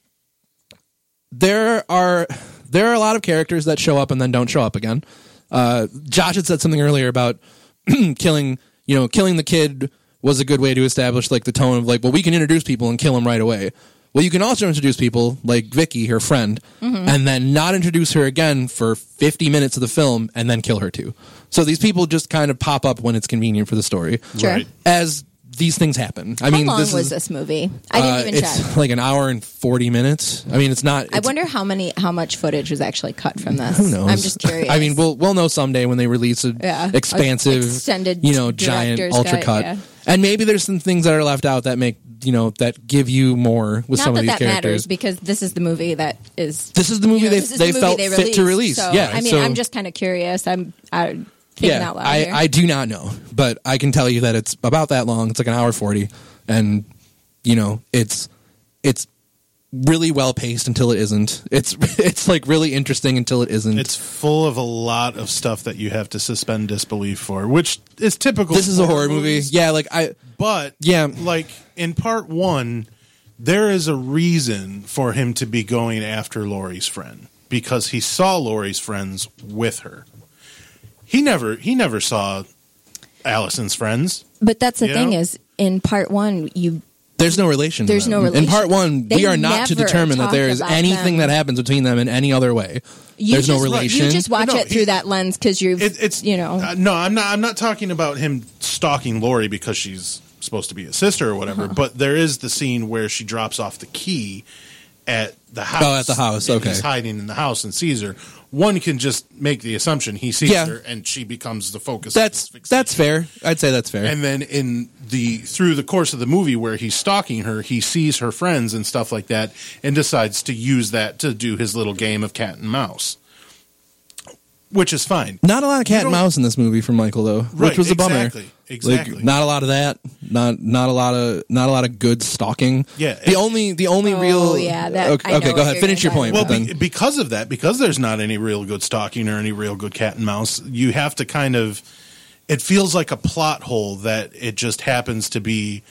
there are there are a lot of characters that show up and then don't show up again. Uh Josh had said something earlier about killing, you know, killing the kid was a good way to establish like the tone of like, well, we can introduce people and kill them right away. Well, you can also introduce people like Vicky, her friend, mm-hmm. and then not introduce her again for 50 minutes of the film and then kill her too. So these people just kind of pop up when it's convenient for the story. Sure. Right. As these things happen. I How mean, long this was is, this movie? I didn't uh, even it's check. like an hour and 40 minutes. I mean, it's not. I wonder how many, how much footage was actually cut from this. who knows? I'm just curious. I mean, we'll we'll know someday when they release a Yeah. expansive, Extended you know, giant ultra cut, cut. yeah. And maybe there's some things that are left out that make you know that give you more with not some that of these that characters. matters because this is the movie that is. This is the movie you know, they they the movie felt they fit to release. So, yeah, I mean, so I'm just kind of curious. I'm. I, thinking out loud I, here. I do not know, but I can tell you that it's about that long. It's like an hour forty, and you know it's it's really well paced until it isn't. It's it's like really interesting until it isn't. It's full of a lot of stuff that you have to suspend disbelief for, which is typical. this is a horror movie. Yeah, like I But Yeah. like in part one, there is a reason for him to be going after Laurie's friend because he saw Laurie's friends with her. He never he never saw Allison's friends. but that's the you thing know? is, in part one, you there's no relation. There's no In part one, They we are not to determine that there is anything them. that happens between them in any other way. you there's just, no relation. You just watch No, it through he- that lens because you've It, it's you know uh, no, I'm not. I'm not talking about him stalking Laurie because she's supposed to be a sister or whatever. Uh-huh. But there is the scene where she drops off the key at the house. Oh, at the house, okay. he's hiding in the house and sees her. One can just make the assumption he sees Yeah. her and she becomes the focus. that's that's fair. I'd say that's fair. And then in the through the course of the movie where he's stalking her, he sees her friends and stuff like that, and decides to use that to do his little game of cat and mouse, which is fine. Not a lot of cat and mouse in this movie from Michael though, which was a bummer. exactly, exactly. Like not a lot of that. Not not a lot of not a lot of good stalking. Yeah, The only the only Oh, real yeah, that- okay, okay go ahead. Finish your point. Well, be, because of that, because there's not any real good stalking or any real good cat and mouse, you have to kind of. It feels like a plot hole that it just happens to be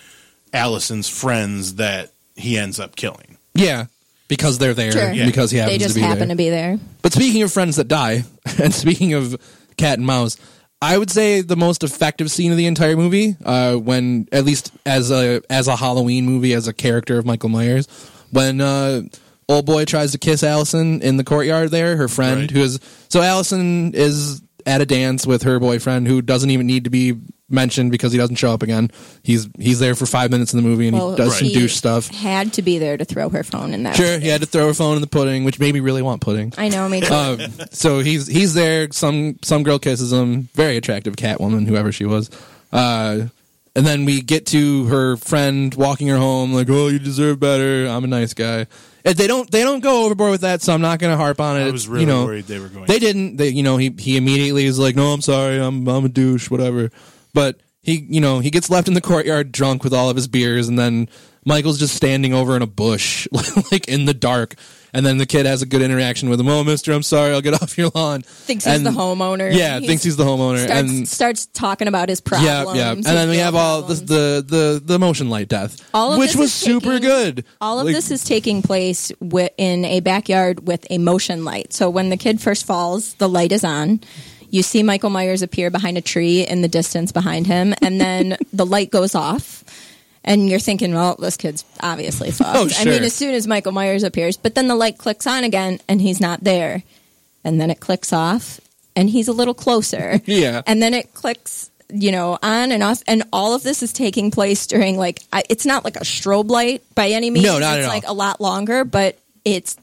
Allison's friends that he ends up killing. yeah, because they're there. Sure. Yeah. Because he happens they just to be happen there. to be there. But speaking of friends that die, and speaking of cat and mouse, I would say the most effective scene of the entire movie, uh, when at least as a as a Halloween movie, as a character of Michael Myers, when uh, old boy tries to kiss Allison in the courtyard there, her friend Right. who is so Allison is at a dance with her boyfriend who doesn't even need to be mentioned because he doesn't show up again. He's he's there for five minutes in the movie and Well, he does some he douche stuff. Had to be there to throw her phone in that. Sure, he had to throw her phone in the pudding, which made me really want pudding. I know. Me too. Um, so he's he's there. Some some girl kisses him. Very attractive Catwoman, whoever she was. Uh, and then we get to her friend walking her home, like, "Oh, you deserve better. I'm a nice guy." And they don't they don't go overboard with that, so I'm not going to harp on it. I was really you know, worried they were going. They didn't. They you know he he immediately is like, "No, I'm sorry. I'm I'm a douche. Whatever." But he you know he gets left in the courtyard drunk with all of his beers, and then Michael's just standing over in a bush, like in the dark. And then the kid has a good interaction with him. Oh, Mister, I'm sorry. I'll get off your lawn. thinks he's And- the homeowner. Yeah, thinks he's the homeowner. starts, and starts talking about his problems. yeah. yeah. And then we have all the, the the the motion light death, All of which this was is super good. All of Like, this is taking place wi- in a backyard with a motion light. So when the kid first falls, the light is on. You see Michael Myers appear behind a tree in the distance behind him, and then the light goes off. And you're thinking, well, this kid's obviously fucked. Oh, I mean, as soon as Michael Myers appears, but then the light clicks on again, and he's not there. And then it clicks off, and he's a little closer. Yeah. And then it clicks, you know, on and off, and all of this is taking place during like I, it's not like a strobe light by any means. No, not it's at all. like a lot longer, but it's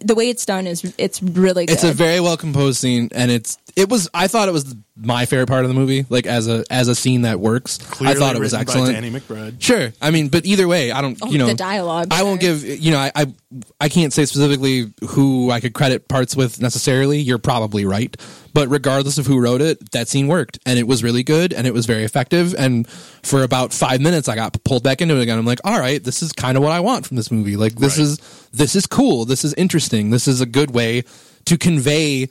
the way it's done is it's really good. It's a very well composed scene, and it's it was. I thought it was my favorite part of the movie. Like as a as a scene that works, Clearly I thought it was excellent. By Danny McBride. Sure. I mean, but either way, I don't. Oh, you know, the dialogue, I won't give. You know, I, I I can't say specifically who I could credit parts with necessarily. You're probably right, but regardless of who wrote it, that scene worked, and it was really good, and it was very effective. And for about five minutes, I got pulled back into it again. I'm like, all right, this is kind of what I want from this movie. Like, this Right. is this is cool. This is interesting. This is a good way to convey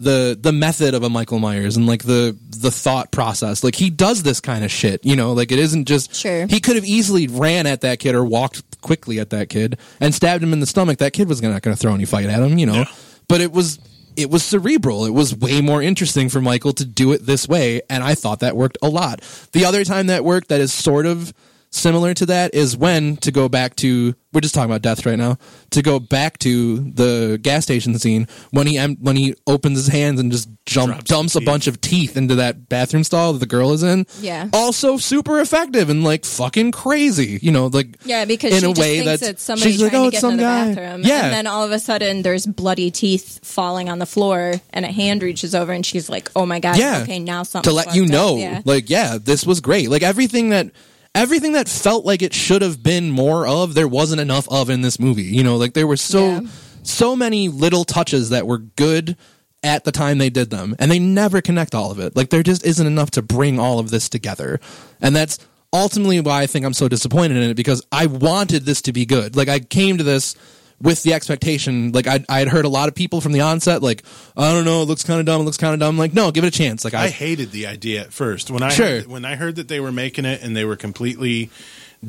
the the method of a Michael Myers and like the the thought process. Like he does this kind of shit, you know, like it isn't just Sure. he could have easily ran at that kid or walked quickly at that kid and stabbed him in the stomach. That kid was not going to throw any fight at him, you know. Yeah. But it was it was cerebral. It was way more interesting for Michael to do it this way, and I thought that worked a lot. The other time that worked that is sort of similar to that is when to go back to we're just talking about death right now to go back to the gas station scene when he when he opens his hands and just jump Drops dumps a bunch of teeth into that bathroom stall that the girl is in. Yeah. also super effective and like fucking crazy you know like Yeah, because in she a just way thinks that's it's somebody she's like trying oh to it's get some into the guy. bathroom. yeah. And then all of a sudden there's bloody teeth falling on the floor and a hand reaches over and she's like, Oh my god, yeah. okay, now something to let you know Yeah. like yeah this was great. Like everything that everything that felt like it should have been more of there wasn't enough of in this movie you know like there were so Yeah. so many little touches that were good at the time they did them, and they never connect all of it. Like there just isn't enough to bring all of this together, and that's ultimately why I think I'm so disappointed in it because I wanted this to be good. Like I came to this with the expectation, like I I had heard a lot of people from the onset, like I don't know, it looks kind of dumb, it looks kind of dumb. Like no, give it a chance. Like I, I hated the idea at first when I Sure. heard, when I heard that they were making it and they were completely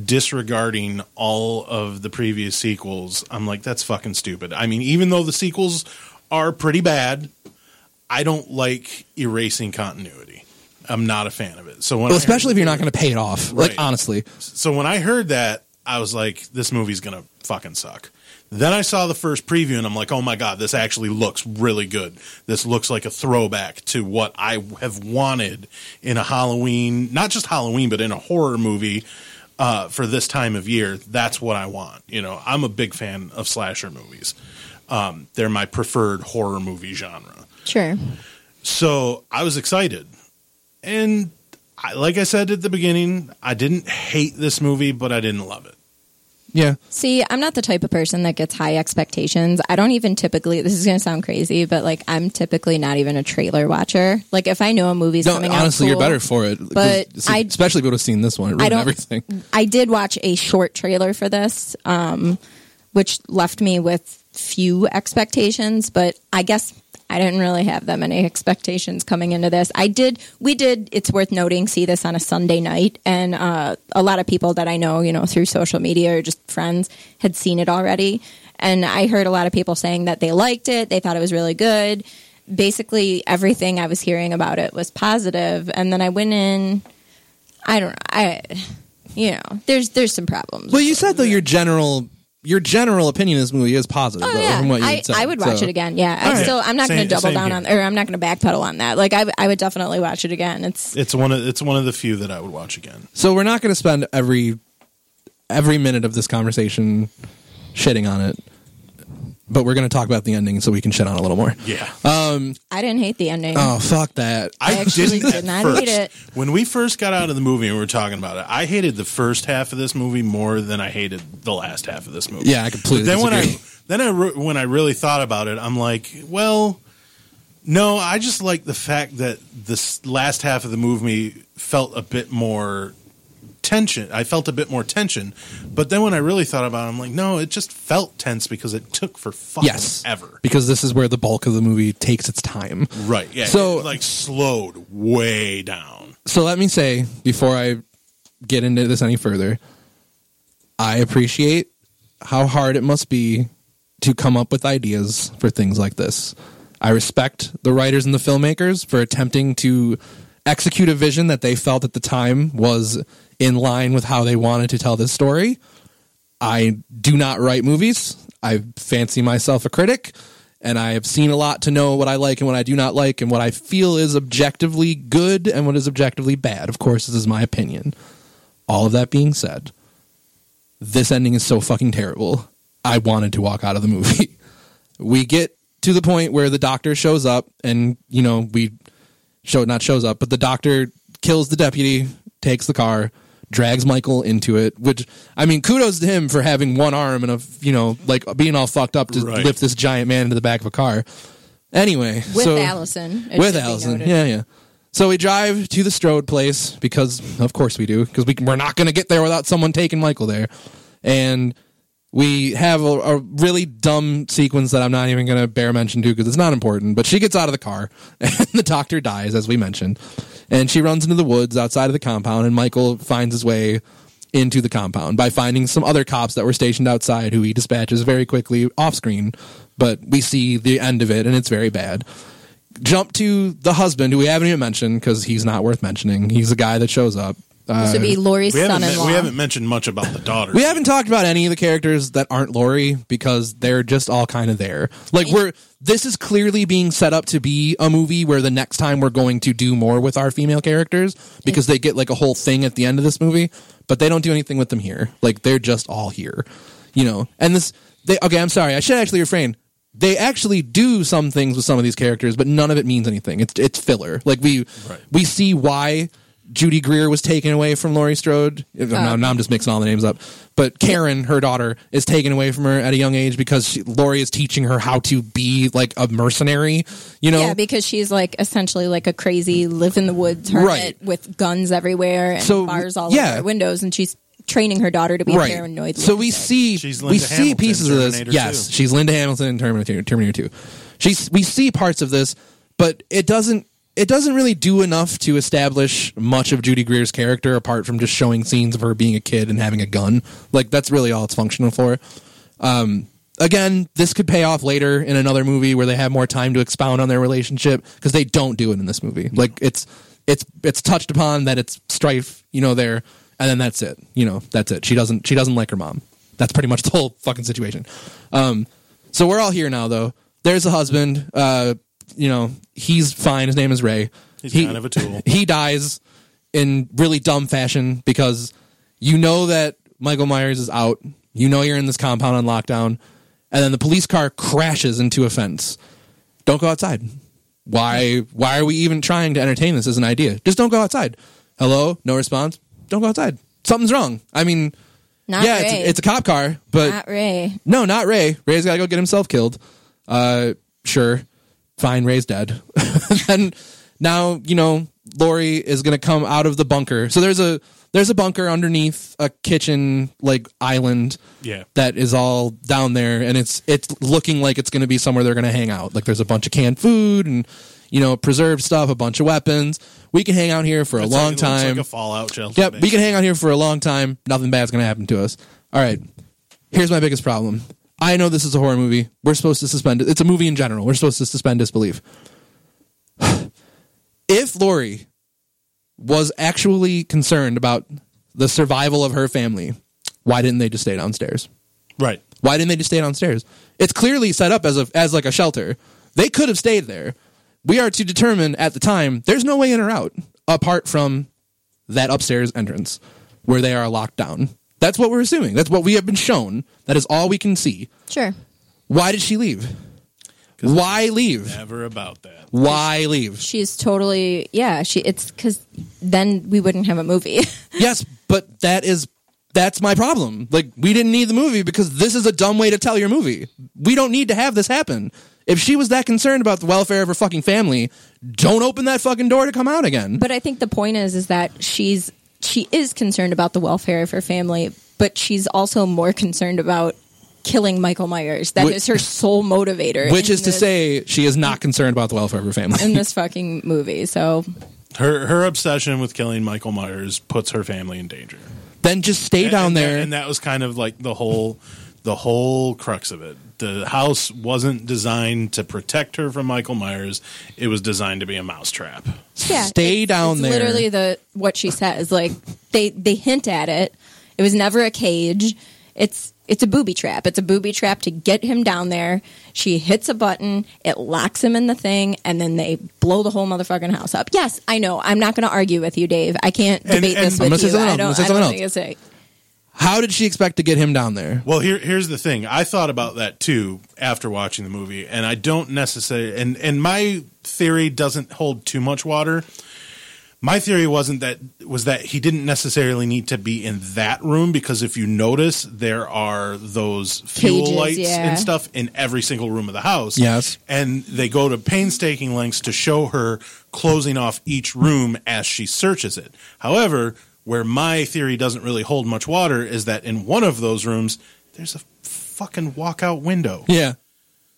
disregarding all of the previous sequels. I'm like, that's fucking stupid. I mean, even though the sequels are pretty bad, I don't like erasing continuity. I'm not a fan of it. So when well, especially if you're not going to pay it off. Like honestly, so when I heard that, I was like, this movie's gonna fucking suck. Then I saw the first preview and I'm like, oh my god, this actually looks really good. This looks like a throwback to what I have wanted in a Halloween, not just Halloween, but in a horror movie uh, for this time of year. That's what I want. You know, I'm a big fan of slasher movies. Um, they're my preferred horror movie genre. Sure. So I was excited. And I, like I said at the beginning, I didn't hate this movie, but I didn't love it. Yeah. See, I'm not the type of person that gets high expectations. I don't even typically, this is going to sound crazy, but like I'm typically not even a trailer watcher. Like if I know a movie's No, coming honestly, out, you're better for it. But I- especially if you would have seen this one, it I ruined don't. everything. I did watch a short trailer for this, um, which left me with few expectations, but I guess I didn't really have that many expectations coming into this. I did. We did. It's worth noting. See this on a Sunday night, and uh, a lot of people that I know, you know, through social media or just friends, had seen it already. And I heard a lot of people saying that they liked it. They thought it was really good. Basically, everything I was hearing about it was positive. And then I went in. I don't know. I, you know, there's there's some problems. Well, you said though your general your general opinion of this movie is positive. Oh though, yeah, from what you I, said. I would watch So- it again. Yeah, I All right. still I'm not going to double down here. on, or I'm not going to backpedal on that. Like I, I would definitely watch it again. It's It's one of it's one of the few that I would watch again. So we're not going to spend every every minute of this conversation shitting on it, but we're going to talk about the ending so we can shit on a little more. Yeah. Um, I didn't hate the ending. Oh fuck that! I actually didn't did not first. hate it. When we first got out of the movie and we were talking about it, I hated the first half of this movie more than I hated the last half of this movie. Yeah, I completely But then when I then I re- when I really thought about it, I'm like, well, no, I just like the fact that this last half of the movie felt a bit more tension. I felt a bit more tension. But then when I really thought about it, I'm like, no, it just felt tense because it took for fucking yes, ever. because this is where the bulk of the movie takes its time. Right. Yeah. So- it, like slowed way down. So let me say before I get into this any further, I appreciate how hard it must be to come up with ideas for things like this. I respect the writers and the filmmakers for attempting to execute a vision that they felt at the time was in line with how they wanted to tell this story. I do not write movies. I fancy myself a critic, and I have seen a lot to know what I like and what I do not like, and what I feel is objectively good and what is objectively bad. Of course, this is my opinion. All of that being said, this ending is so fucking terrible. I wanted to walk out of the movie. We get to the point where the doctor shows up, and you know we show not shows up, but the doctor kills the deputy, takes the car, drags Michael into it. Which I mean, kudos to him for having one arm and a you know like being all fucked up to Right. lift this giant man into the back of a car. Anyway, with so, Allison. with Allison, yeah, yeah. So we drive to the Strode place because, of course, we do because we, we're not going to get there without someone taking Michael there, and we have a, a really dumb sequence that I'm not even going to bear mention to because it's not important. But she gets out of the car, and the doctor dies, as we mentioned, and she runs into the woods outside of the compound, and Michael finds his way into the compound by finding some other cops that were stationed outside, who he dispatches very quickly off screen. But we see the end of it, and it's very bad jump to the husband who we haven't even mentioned because he's not worth mentioning. He's the guy that shows up. Uh, This would be Laurie's We haven't, son-in-law. we haven't mentioned much about the daughter. we haven't talked about any of the characters that aren't Laurie because they're just all kind of there. Like we're this is clearly being set up to be a movie where the next time we're going to do more with our female characters because they get like a whole thing at the end of this movie, but they don't do anything with them here. Like they're just all here. You know. And this they okay, I'm sorry. I should actually refrain. They actually do some things with some of these characters, but none of it means anything. It's it's filler. Like we Right. we see why Judy Greer was taken away from Laurie Strode. now, oh, now I'm just mixing all the names up. But Karen, her daughter, is taken away from her at a young age because she, Laurie is teaching her how to be like a mercenary. You know, Yeah, because she's like essentially like a crazy live in the woods hermit Right. with guns everywhere and So, bars all yeah. over her windows, and she's training her daughter to be right. paranoid. So we lunatic. see She's we Linda see Hamilton, pieces of this. Yes, 2. she's Linda Hamilton in Terminator Terminator Two. She's we see parts of this, but it doesn't it doesn't really do enough to establish much of Judy Greer's character apart from just showing scenes of her being a kid and having a gun. Like that's really all it's functional for. Um, again, this could pay off later in another movie where they have more time to expound on their relationship because they don't do it in this movie. Like it's it's it's touched upon that it's strife, you know, there, and then that's it. You know, that's it. She doesn't she doesn't like her mom. That's pretty much the whole fucking situation. Um, so we're all here now, though. There's the husband. Uh, you know, he's fine. His name is Ray. He's He- kind of a tool. he dies in really dumb fashion because you know that Michael Myers is out. You know you're in this compound on lockdown, and then the police car crashes into a fence. Don't go outside. Why? Why are we even trying to entertain this as an idea? Just don't go outside. Hello, no response. Don't go outside. Something's wrong. I mean, not yeah, Ray. it's, it's a cop car, but not Ray. no, not Ray. Ray's got to go get himself killed. Uh, sure, fine. Ray's dead. and now you know Laurie is going to come out of the bunker. So there's a there's a bunker underneath a kitchen like island. Yeah. that is all down there, and it's it's looking like it's going to be somewhere they're going to hang out. Like there's a bunch of canned food and you know preserved stuff, a bunch of weapons. We can hang out here for a long like- it looks time. like a Fallout shelter. Yep, we can hang out here for a long time. Nothing bad's going to happen to us. All right. Here's my biggest problem. I know this is a horror movie. We're supposed to suspend it. It's a movie in general. We're supposed to suspend disbelief. if Laurie was actually concerned about the survival of her family, why didn't they just stay downstairs? Right. Why didn't they just stay downstairs? It's clearly set up as a as like a shelter. They could have stayed there. We are to determine at the time there's no way in or out apart from that upstairs entrance where they are locked down. That's what we're assuming. That's what we have been shown. That is all we can see. Sure. Why did she leave? Why leave? Never about that. Why leave? She's totally yeah. She it's because then we wouldn't have a movie. Yes, but that is that's my problem. Like we didn't need the movie because this is a dumb way to tell your movie. We don't need to have this happen. If she was that concerned about the welfare of her fucking family, don't open that fucking door to come out again. but I think the point is is that she's she is concerned about the welfare of her family, but she's also more concerned about killing Michael Myers. That Wh- is her sole motivator. Which in is to say she is not concerned about the welfare of her family. in this fucking movie. So Her her obsession with killing Michael Myers puts her family in danger. then just stay down and there. that, and that was kind of like the whole the whole crux of it. The house wasn't designed to protect her from Michael Myers. It was designed to be a mousetrap. yeah, Stay it's- down it's there. Literally the what she says. Like they they hint at it. It was never a cage. It's it's a booby trap. It's a booby trap to get him down there. She hits a button, it locks him in the thing, and then they blow the whole motherfucking house up. Yes, I know. I'm not going to argue with you, Dave. I can't debate and- this I'm with say you. something I else. Don't. gonna say I don't something think it's a, How did she expect to get him down there? Well, here here's the thing. I thought about that too after watching the movie, and I don't necessarily and and my theory doesn't hold too much water. My theory wasn't that was that he didn't necessarily need to be in that room because if you notice, there are those fuel Cages, lights yeah. and stuff in every single room of the house. Yes. and they go to painstaking lengths to show her closing off each room as she searches it. However, where my theory doesn't really hold much water is that in one of those rooms there's a fucking walkout window. Yeah.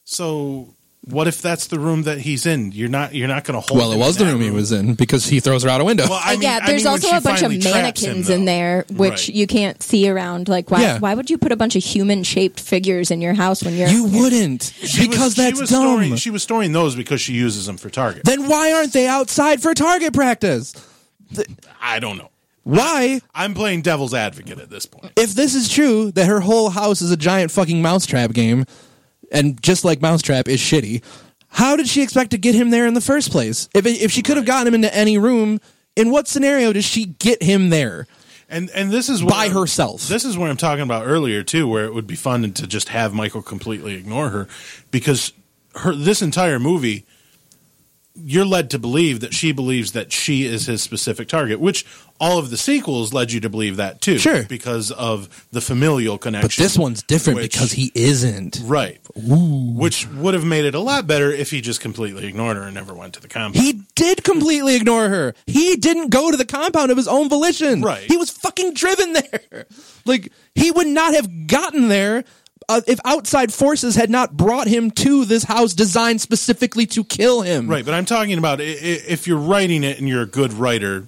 So what if that's the room that he's in? You're not you're not going to hold. Well, it was in the that room he was in because he throws her out a window. Well, I uh, mean, yeah, I there's mean, also a bunch of finally traps him, mannequins in there, which Right. you can't see around. Like, why? Yeah. Why would you put a bunch of human-shaped figures in your house when you're? you wouldn't She because was, that's she dumb. Storing, she was storing those because she uses them for target. then why aren't they outside for target practice? I don't know. Why? I'm playing devil's advocate at this point. if this is true that her whole house is a giant fucking mousetrap game and just like mousetrap is shitty how did she expect to get him there in the first place if, if she could have gotten him into any room in what scenario does she get him there And and this is By where- herself. This is what I'm talking about earlier too, where it would be fun to just have Michael completely ignore her, because her this entire movie, you're led to believe that she believes that she is his specific target, which all of the sequels led you to believe that too. Sure. Because of the familial connection. But this one's different which- because he isn't. Right. Which would have made it a lot better if he just completely ignored her and never went to the compound. He did completely ignore her. He didn't go to the compound of his own volition. Right. He was fucking driven there. Like he would not have gotten there uh, if outside forces had not brought him to this house designed specifically to kill him. Right, but I'm talking about i- i- if you're writing it and you're a good writer,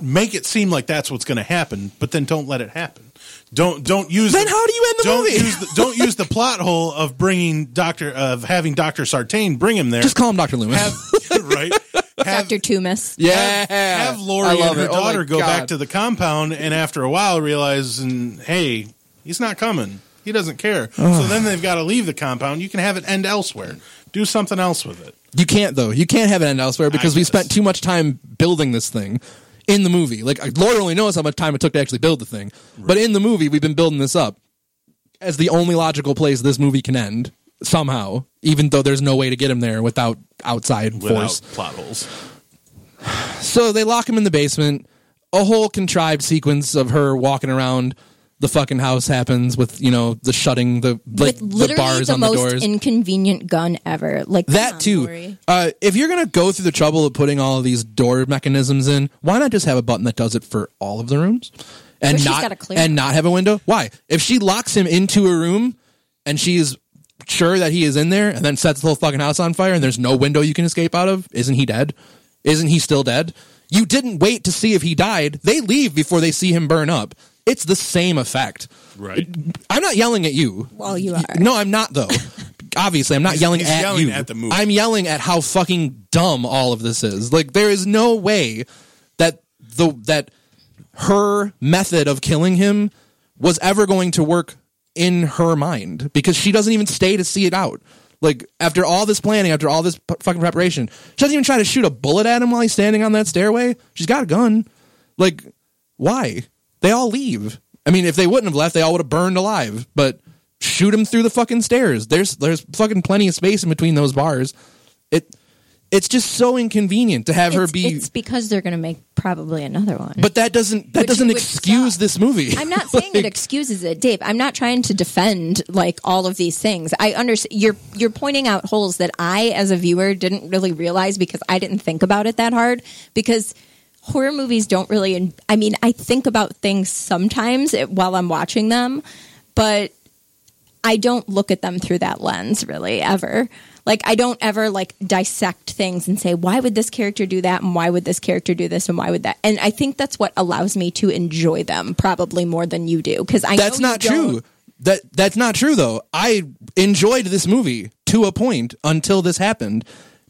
make it seem like that's what's going to happen, but then don't let it happen. Don't don't use. Then how do you end the don't movie? Use the, don't use the plot hole of bringing Doctor of having Doctor Sartain bring him there. Just call him Dr. Loomis. have right. Have, Dr. Toomis. yeah. have I Laurie and her it. Oh daughter go God. back to the compound, and after a while realize, and hey, he's not coming. He doesn't care. so then they've got to leave the compound. You can have it end elsewhere. Do something else with it. You can't though. You can't have it end elsewhere because we guess. spent too much time building this thing in the movie. Like Lord only knows how much time it took to actually build the thing. But in the movie, we've been building this up as the only logical place this movie can end somehow, even though there's no way to get him there without outside Without force. plot holes. So they lock him in the basement. A whole contrived sequence of her walking around the fucking house happens with you know the shutting the like the bars the on the most doors. inconvenient gun ever. Like that on, too. Uh, if you're gonna go through the trouble of putting all of these door mechanisms in, why not just have a button that does it for all of the rooms, and not and not have a window? Why? If she locks him into a room and she's sure that he is in there, and then sets the whole fucking house on fire, and there's no window you can escape out of, isn't he dead? Isn't he still dead? You didn't wait to see if he died. They leave before they see him burn up. It's the same effect. Right. I'm not yelling at you. Well, you are. No, I'm not though. Obviously, I'm not He's- yelling he's at yelling you. at the movie. I'm yelling at how fucking dumb all of this is. Like there is no way that the that her method of killing him was ever going to work in her mind because she doesn't even stay to see it out. Like after all this planning, after all this p- fucking preparation, she doesn't even try to shoot a bullet at him while he's standing on that stairway. She's got a gun. Like why? They all leave. I mean, if they wouldn't have left, they all would have burned alive. But shoot them through the fucking stairs. There's there's fucking plenty of space in between those bars. It it's just so inconvenient to have her It's, be. it's because they're going to make probably another one. but that doesn't that Which doesn't would excuse suck. this movie. I'm not saying it Like, excuses it, Dave. I'm not trying to defend like all of these things. I understand you're you're pointing out holes that I, as a viewer, didn't really realize because I didn't think about it that hard. Because horror movies don't really. I mean, I think about things sometimes eh, while I'm watching them, but I don't look at them through that lens really ever. Like I don't ever like dissect things and say why would this character do that and why would this character do this and why would that. And I think that's what allows me to enjoy them probably more than you do because I that's not true. That that's not true though. I enjoyed this movie to a point until this happened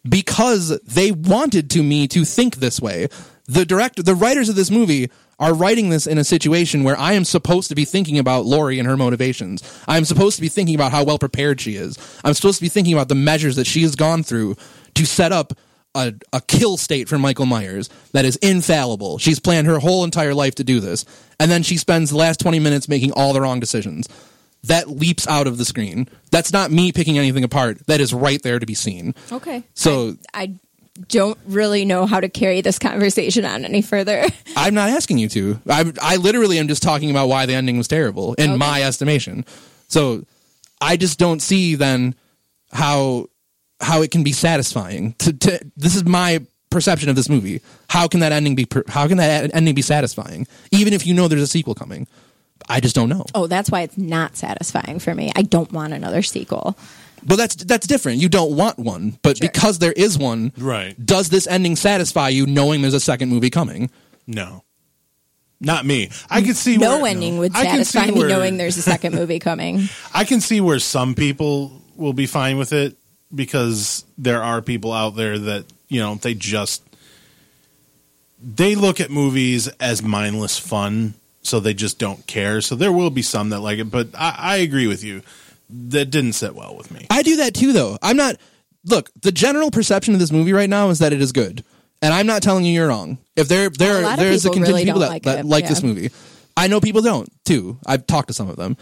because they wanted to me to think this way. The director, the writers of this movie are writing this in a situation where I am supposed to be thinking about Laurie and her motivations. I am supposed to be thinking about how well prepared she is. I'm supposed to be thinking about the measures that she has gone through to set up a, a kill state for Michael Myers that is infallible. She's planned her whole entire life to do this. And then she spends the last 20 minutes making all the wrong decisions. That leaps out of the screen. That's not me picking anything apart. That is right there to be seen. Okay. So- I, I don't really know how to carry this conversation on any further. I'm not asking you to. I, I literally am just talking about why the ending was terrible in Okay. my estimation. So I just don't see then how how it can be satisfying. To, to this is my perception of this movie. How can that ending be? per- How can that ending be satisfying? Even if you know there's a sequel coming, I just don't know. oh, that's why it's not satisfying for me. I don't want another sequel. But that's that's different. You don't want one, but Sure. because there is one, Right. Does this ending satisfy you, knowing there's a second movie coming? No. Not me. I can see No where, ending would I can satisfy me where- knowing there's a second movie coming. I can see where some people will be fine with it because there are people out there that, you know, they just they look at movies as mindless fun, so they just don't care. So there will be some that like it, but I, I agree with you. That didn't sit well with me. I do that too, though. I'm not. Look, the general perception of this movie right now is that it is good, and I'm not telling you you're wrong. If there A there lot of there's a contingent really people that like that like yeah. this movie, I know people don't too. I've talked to some of them,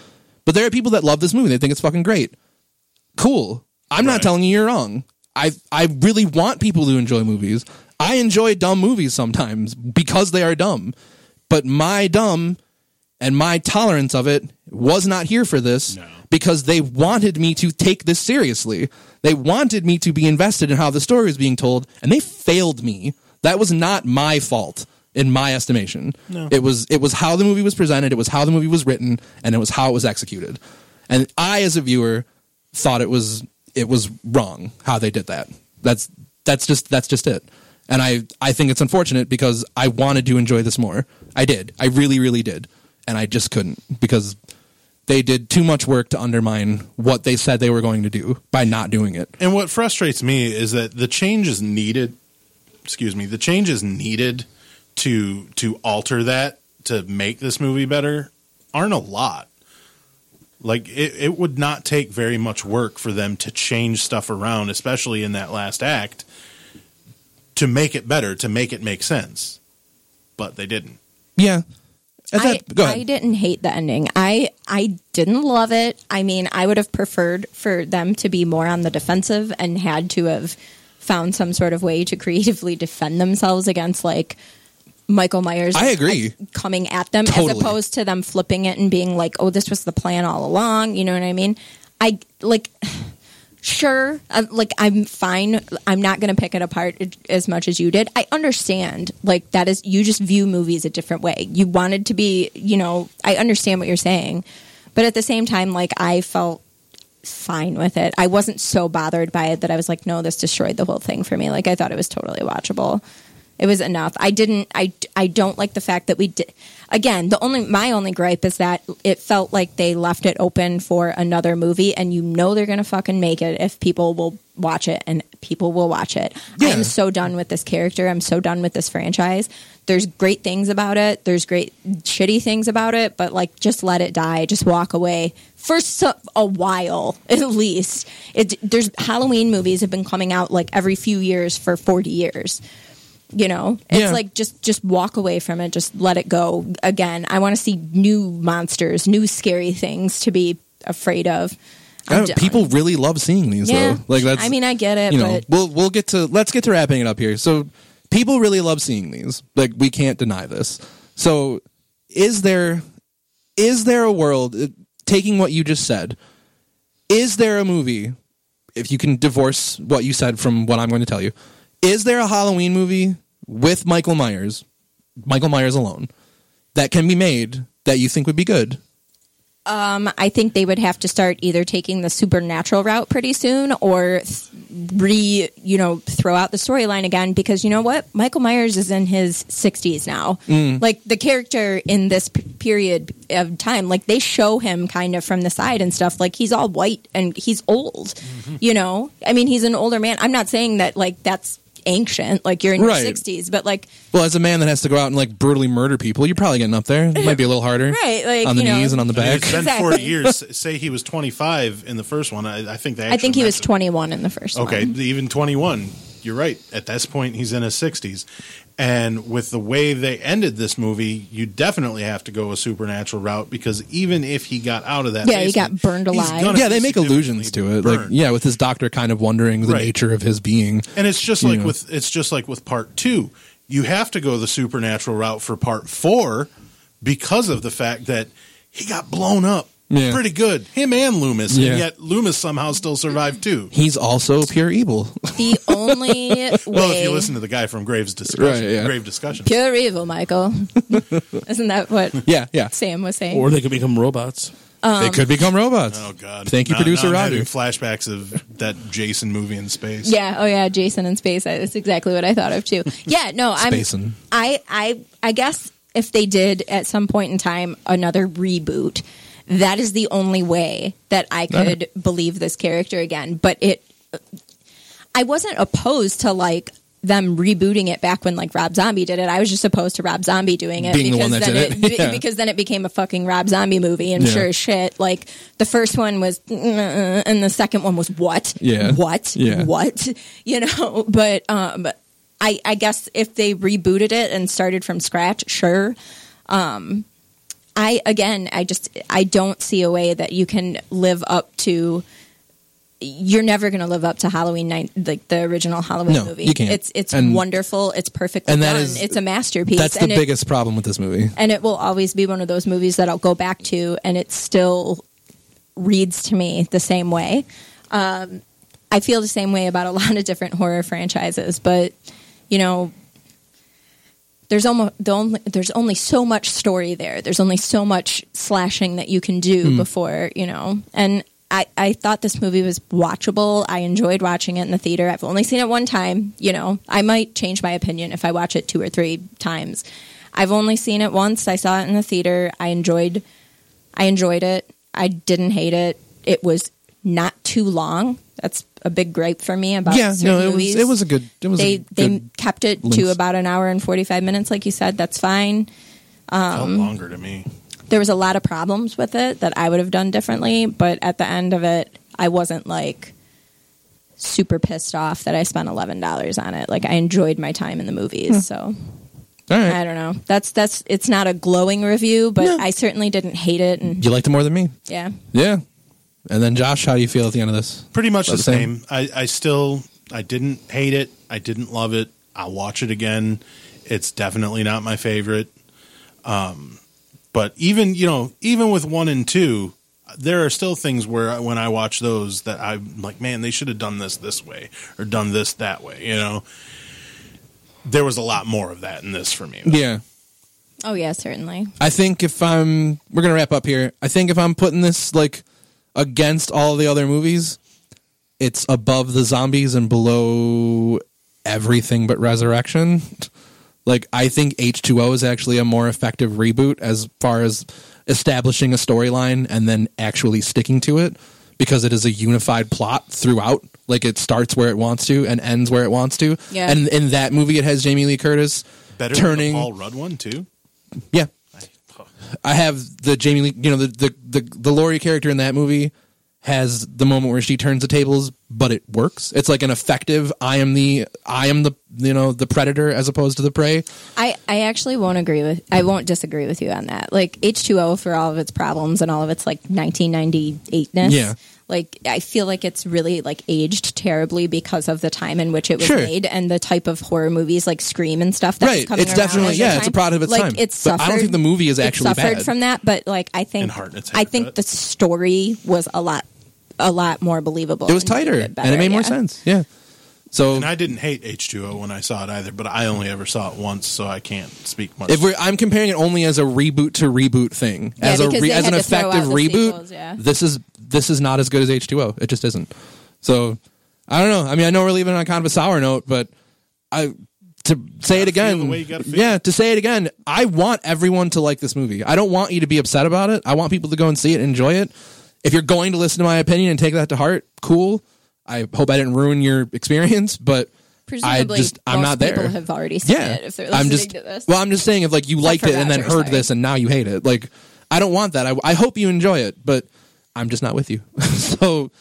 but there are people that love this movie. They think it's fucking great. Cool. I'm not telling you you're wrong. I I really want people to enjoy movies. I enjoy dumb movies sometimes because they are dumb. But my dumb and my tolerance of it was not here for this No. because they wanted me to take this seriously. They wanted me to be invested in how the story was being told, and they failed me. That was not my fault in my estimation. No. It was it was how the movie was presented, it was how the movie was written, and it was how it was executed. And I as a viewer thought it was it was wrong how they did that. That's that's just that's just it. And I I think it's unfortunate because I wanted to enjoy this more. I did. I really really did. And I just couldn't because they did too much work to undermine what they said they were going to do by not doing it. And what frustrates me is that the change is needed. Excuse me, the change is needed to to alter that to make this movie better aren't a lot. Like it, it would not take very much work for them to change stuff around, especially in that last act, to make it better, to make it make sense. But they didn't. Yeah. I, that- go ahead. I didn't hate the ending. I I didn't love it. I mean, I would have preferred for them to be more on the defensive and had to have found some sort of way to creatively defend themselves against like Michael Myers. I agree. coming at them Totally. as opposed to them flipping it and being like, "Oh, this was the plan all along." You know what I mean? I like. Sure, like I'm fine. I'm not going to pick it apart as much as you did. I understand, like that is you just view movies a different way. You wanted to be, you know, I understand what you're saying, but at the same time, like I felt fine with it. I wasn't so bothered by it that I was like, no, this destroyed the whole thing for me. Like I thought it was totally watchable. It was enough. I didn't. I I don't like the fact that we did. Again, the only my only gripe is that it felt like they left it open for another movie, and you know they're gonna fucking make it if people will watch it, and people will watch it. Yeah. I'm so done with this character. I'm so done with this franchise. There's great things about it. There's great shitty things about it, but like just let it die. Just walk away for so, a while at least. It, there's Halloween movies have been coming out like every few years for 40 years. You know, it's Yeah. like just just walk away from it. Just let it go. Again, I want to see new monsters, new scary things to be afraid of. I I'm don't- done. people really love seeing these Yeah. though. Like that's I mean, I get it, you know, but we'll we'll get to let's get to wrapping it up here. So people really love seeing these. Like we can't deny this. So is there is there a world uh, taking what you just said? Is there a movie if you can divorce what you said from what I'm going to tell you? Is there a Halloween movie with Michael Myers, Michael Myers alone that can be made that you think would be good? Um, I think they would have to start either taking the supernatural route pretty soon or th- re, you know, throw out the storyline again because you know what? Michael Myers is in his 60s now. Like the character in this p- period of time, like they show him kind of from the side and stuff. Like he's all white and he's old, you know? I mean, he's an older man. I'm not saying that like that's ancient, like you're in Right. your 60s, but like Well, as a man that has to go out and like brutally murder people, you're probably getting up there. It might be a little harder, Right, like, on the you know. knees and on the I mean, back. it's been Exactly. 40 years. Say he was 25 in the first one. I, I think they I think he was actually 21 in the first Okay, one. even 21. You're right. At this point, he's in his 60s. And with the way they ended this movie, you definitely have to go a supernatural route because even if he got out of that, Yeah, he got burned alive. yeah, they make allusions to it. significantly Like, yeah, with his doctor kind of wondering the Right. nature of his being. And it's just like Yeah. with it's just like with part two. You have to go the supernatural route for part four because of the fact that he got blown up Yeah. pretty good. Him and Loomis, Yeah. and yet Loomis somehow still survived too. He's also pure evil. The only way. Well, if you listen to the guy from Graves discussion, Right, yeah. Grave discussion, Pure evil, Michael. Isn't that what yeah, yeah. Sam was saying? Or they could become robots. Um, they could become robots. Oh God! Thank you, Now- producer now I'm having Roger. Flashbacks of that Jason movie in space. yeah. Oh, yeah. Jason in space. That's exactly what I thought of too. Yeah. No, I'm. Spacing. I. I. I guess if they did at some point in time another reboot, that is the only way that I could believe this character again. But it. I wasn't opposed to like them rebooting it back when like Rob Zombie did it. I was just opposed to Rob Zombie doing it Being the because that then it. be- Yeah. because then it became a fucking Rob Zombie movie and Yeah. sure as shit like the first one was "Uh, and the second one was what? Yeah. What? Yeah. What? You know, but um I I guess if they rebooted it and started from scratch, sure. Um I again, I just I don't see a way that you can live up to you're never going to live up to Halloween night, like the original Halloween No, movie. you can't. It's it's And- wonderful. It's perfectly and that done. is- it's a masterpiece. That's the it- biggest problem with this movie. and it will always be one of those movies that I'll go back to, and it still reads to me the same way. Um, I feel the same way about a lot of different horror franchises, but you know, there's almost the only there's only so much story there. There's only so much slashing that you can do hmm. before you know. And I I thought this movie was watchable. I enjoyed watching it in the theater. I've only seen it one time. You know, I might change my opinion if I watch it two or three times. I've only seen it once. I saw it in the theater. I enjoyed I enjoyed it. I didn't hate it. It was not too long. That's a big gripe for me about Yeah, certain no, it movies was it was a good it was they a they good, kept it to about an hour and 45 minutes like you said that's fine Felt Um, longer to me. there was a lot of problems with it that i would have done differently but at the end of it i wasn't like super pissed off that i spent $11 on it like i enjoyed my time in the movies so all right. i don't know that's that's it's not a glowing review but No. i certainly didn't hate it and You liked it more than me. yeah Yeah. And then Josh, how do you feel at the end of this? Pretty much About the the same? same. I, I still I didn't hate it. I didn't love it. I'll watch it again. It's definitely not my favorite. Um, but even you know even with one and two, there are still things where when I watch those that I'm like, man, they should have done this this way or done this that way. You know, there was a lot more of that in this for me. Yeah. oh yeah certainly I think if I'm we're gonna wrap up here. I think if I'm putting this like against all the other movies, it's above the zombies and below everything but Resurrection. Like I think H2O is actually a more effective reboot as far as establishing a storyline and then actually sticking to it because it is a unified plot throughout. Like it starts where it wants to and ends where it wants to. Yeah. And in that movie it has Jamie Lee Curtis Better turning than the Paul Rudd one too. yeah. I. Have the Jamie Lee, you know, the, the the the Laurie character in that movie has the moment where she turns the tables, but it works. It's like an effective. I am the I am the you know the predator as opposed to the prey. I, I actually won't agree with I won't disagree with you on that. Like H2O for all of its problems and all of its like 1998ness. Yeah. Like I feel like it's really like aged terribly because of the time in which it was Sure. made and the type of horror movies like Scream and stuff that was Right. coming It's around definitely- yeah, time. it's a product of its like, time. It's But I don't think the movie is it actually suffered bad. from that, but like I think I think the story was a lot a lot more believable. It was and tighter a bit and it made more sense. Yeah. So And I didn't hate H2O when I saw it either, but I only ever saw it once, so I can't speak much. if we're I'm comparing it only as a reboot to reboot thing Yeah, as a re, as an to throw out effective reboot. sequels, yeah. This is this is not as good as H2O. It just isn't. So I don't know. I mean, I know we're leaving on kind of a sour note, but I to say it again. the way you gotta feel. Yeah, to say it again. I want everyone to like this movie. I don't want you to be upset about it. I want people to go and see it, and enjoy it. If you're going to listen to my opinion and take that to heart, cool. I hope I didn't ruin your experience, but Presumably, I just I'm not there. people have already seen yeah, it if they're listening I'm just to this. well, I'm just saying if like you liked it and then heard sorry. this and now you hate it, like I don't want that. I, I hope you enjoy it, but I'm just not with you. so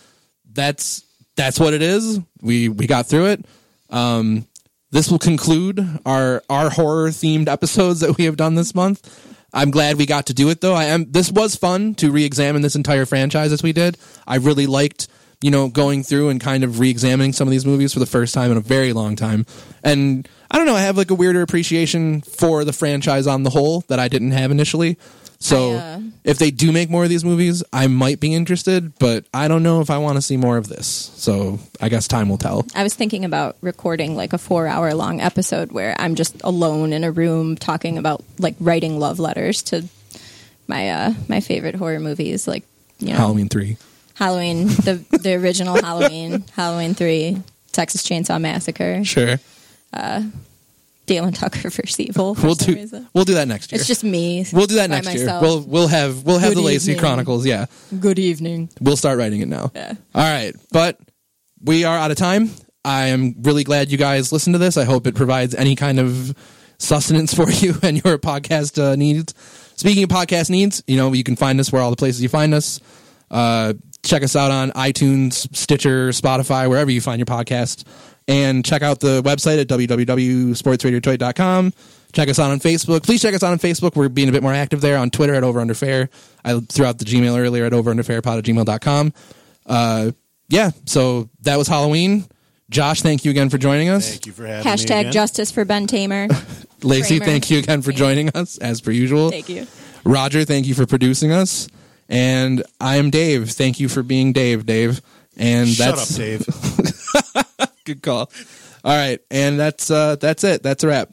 that's that's what it is. We we got through it. Um, this will conclude our our horror themed episodes that we have done this month. I'm glad we got to do it though. I am. This was fun to re-examine this entire franchise as we did. I really liked you know going through and kind of re-examining some of these movies for the first time in a very long time. And I don't know. I have like a weirder appreciation for the franchise on the whole that I didn't have initially. So I, uh, if they do make more of these movies, I might be interested, but I don't know if I want to see more of this. So I guess time will tell. I was thinking about recording like a four hour long episode where I'm just alone in a room talking about like writing love letters to my uh my favorite horror movies, like you know Halloween three. Halloween, the the original Halloween, Halloween three, Texas Chainsaw Massacre, Sure. Dale and Tucker vs. Evil. For We'll do reason. we'll do that next year. It's just me. we'll do that by next year. We'll we'll have we'll have Good the Lacey evening. Chronicles. Yeah, Good evening. we'll start writing it now. Yeah. All right, but we are out of time. I am really glad you guys listened to this. I hope it provides any kind of sustenance for you and your podcast uh, needs. Speaking of podcast needs, you know you can find us where all the places you find us. Uh, check us out on iTunes, Stitcher, Spotify, wherever you find your podcast. And check out the website at www.sportsradiotoy.com. Check us out on Facebook. Please check us out on Facebook. We're being a bit more active there. On Twitter at Over Under Fail. I threw out the Gmail earlier at overunderfailpod at gmail.com. Uh, yeah, so that was Halloween. Josh, thank you again for joining us. Thank you for having me. Hashtag again. justice for Ben Tramer. Lacey, Kramer. thank you again for joining us as per usual. Thank you. Roger, thank you for producing us. And I am Dave. Thank you for being Dave, Dave. And Shut that's up, Dave. good call. All right, and that's uh that's it. That's a wrap.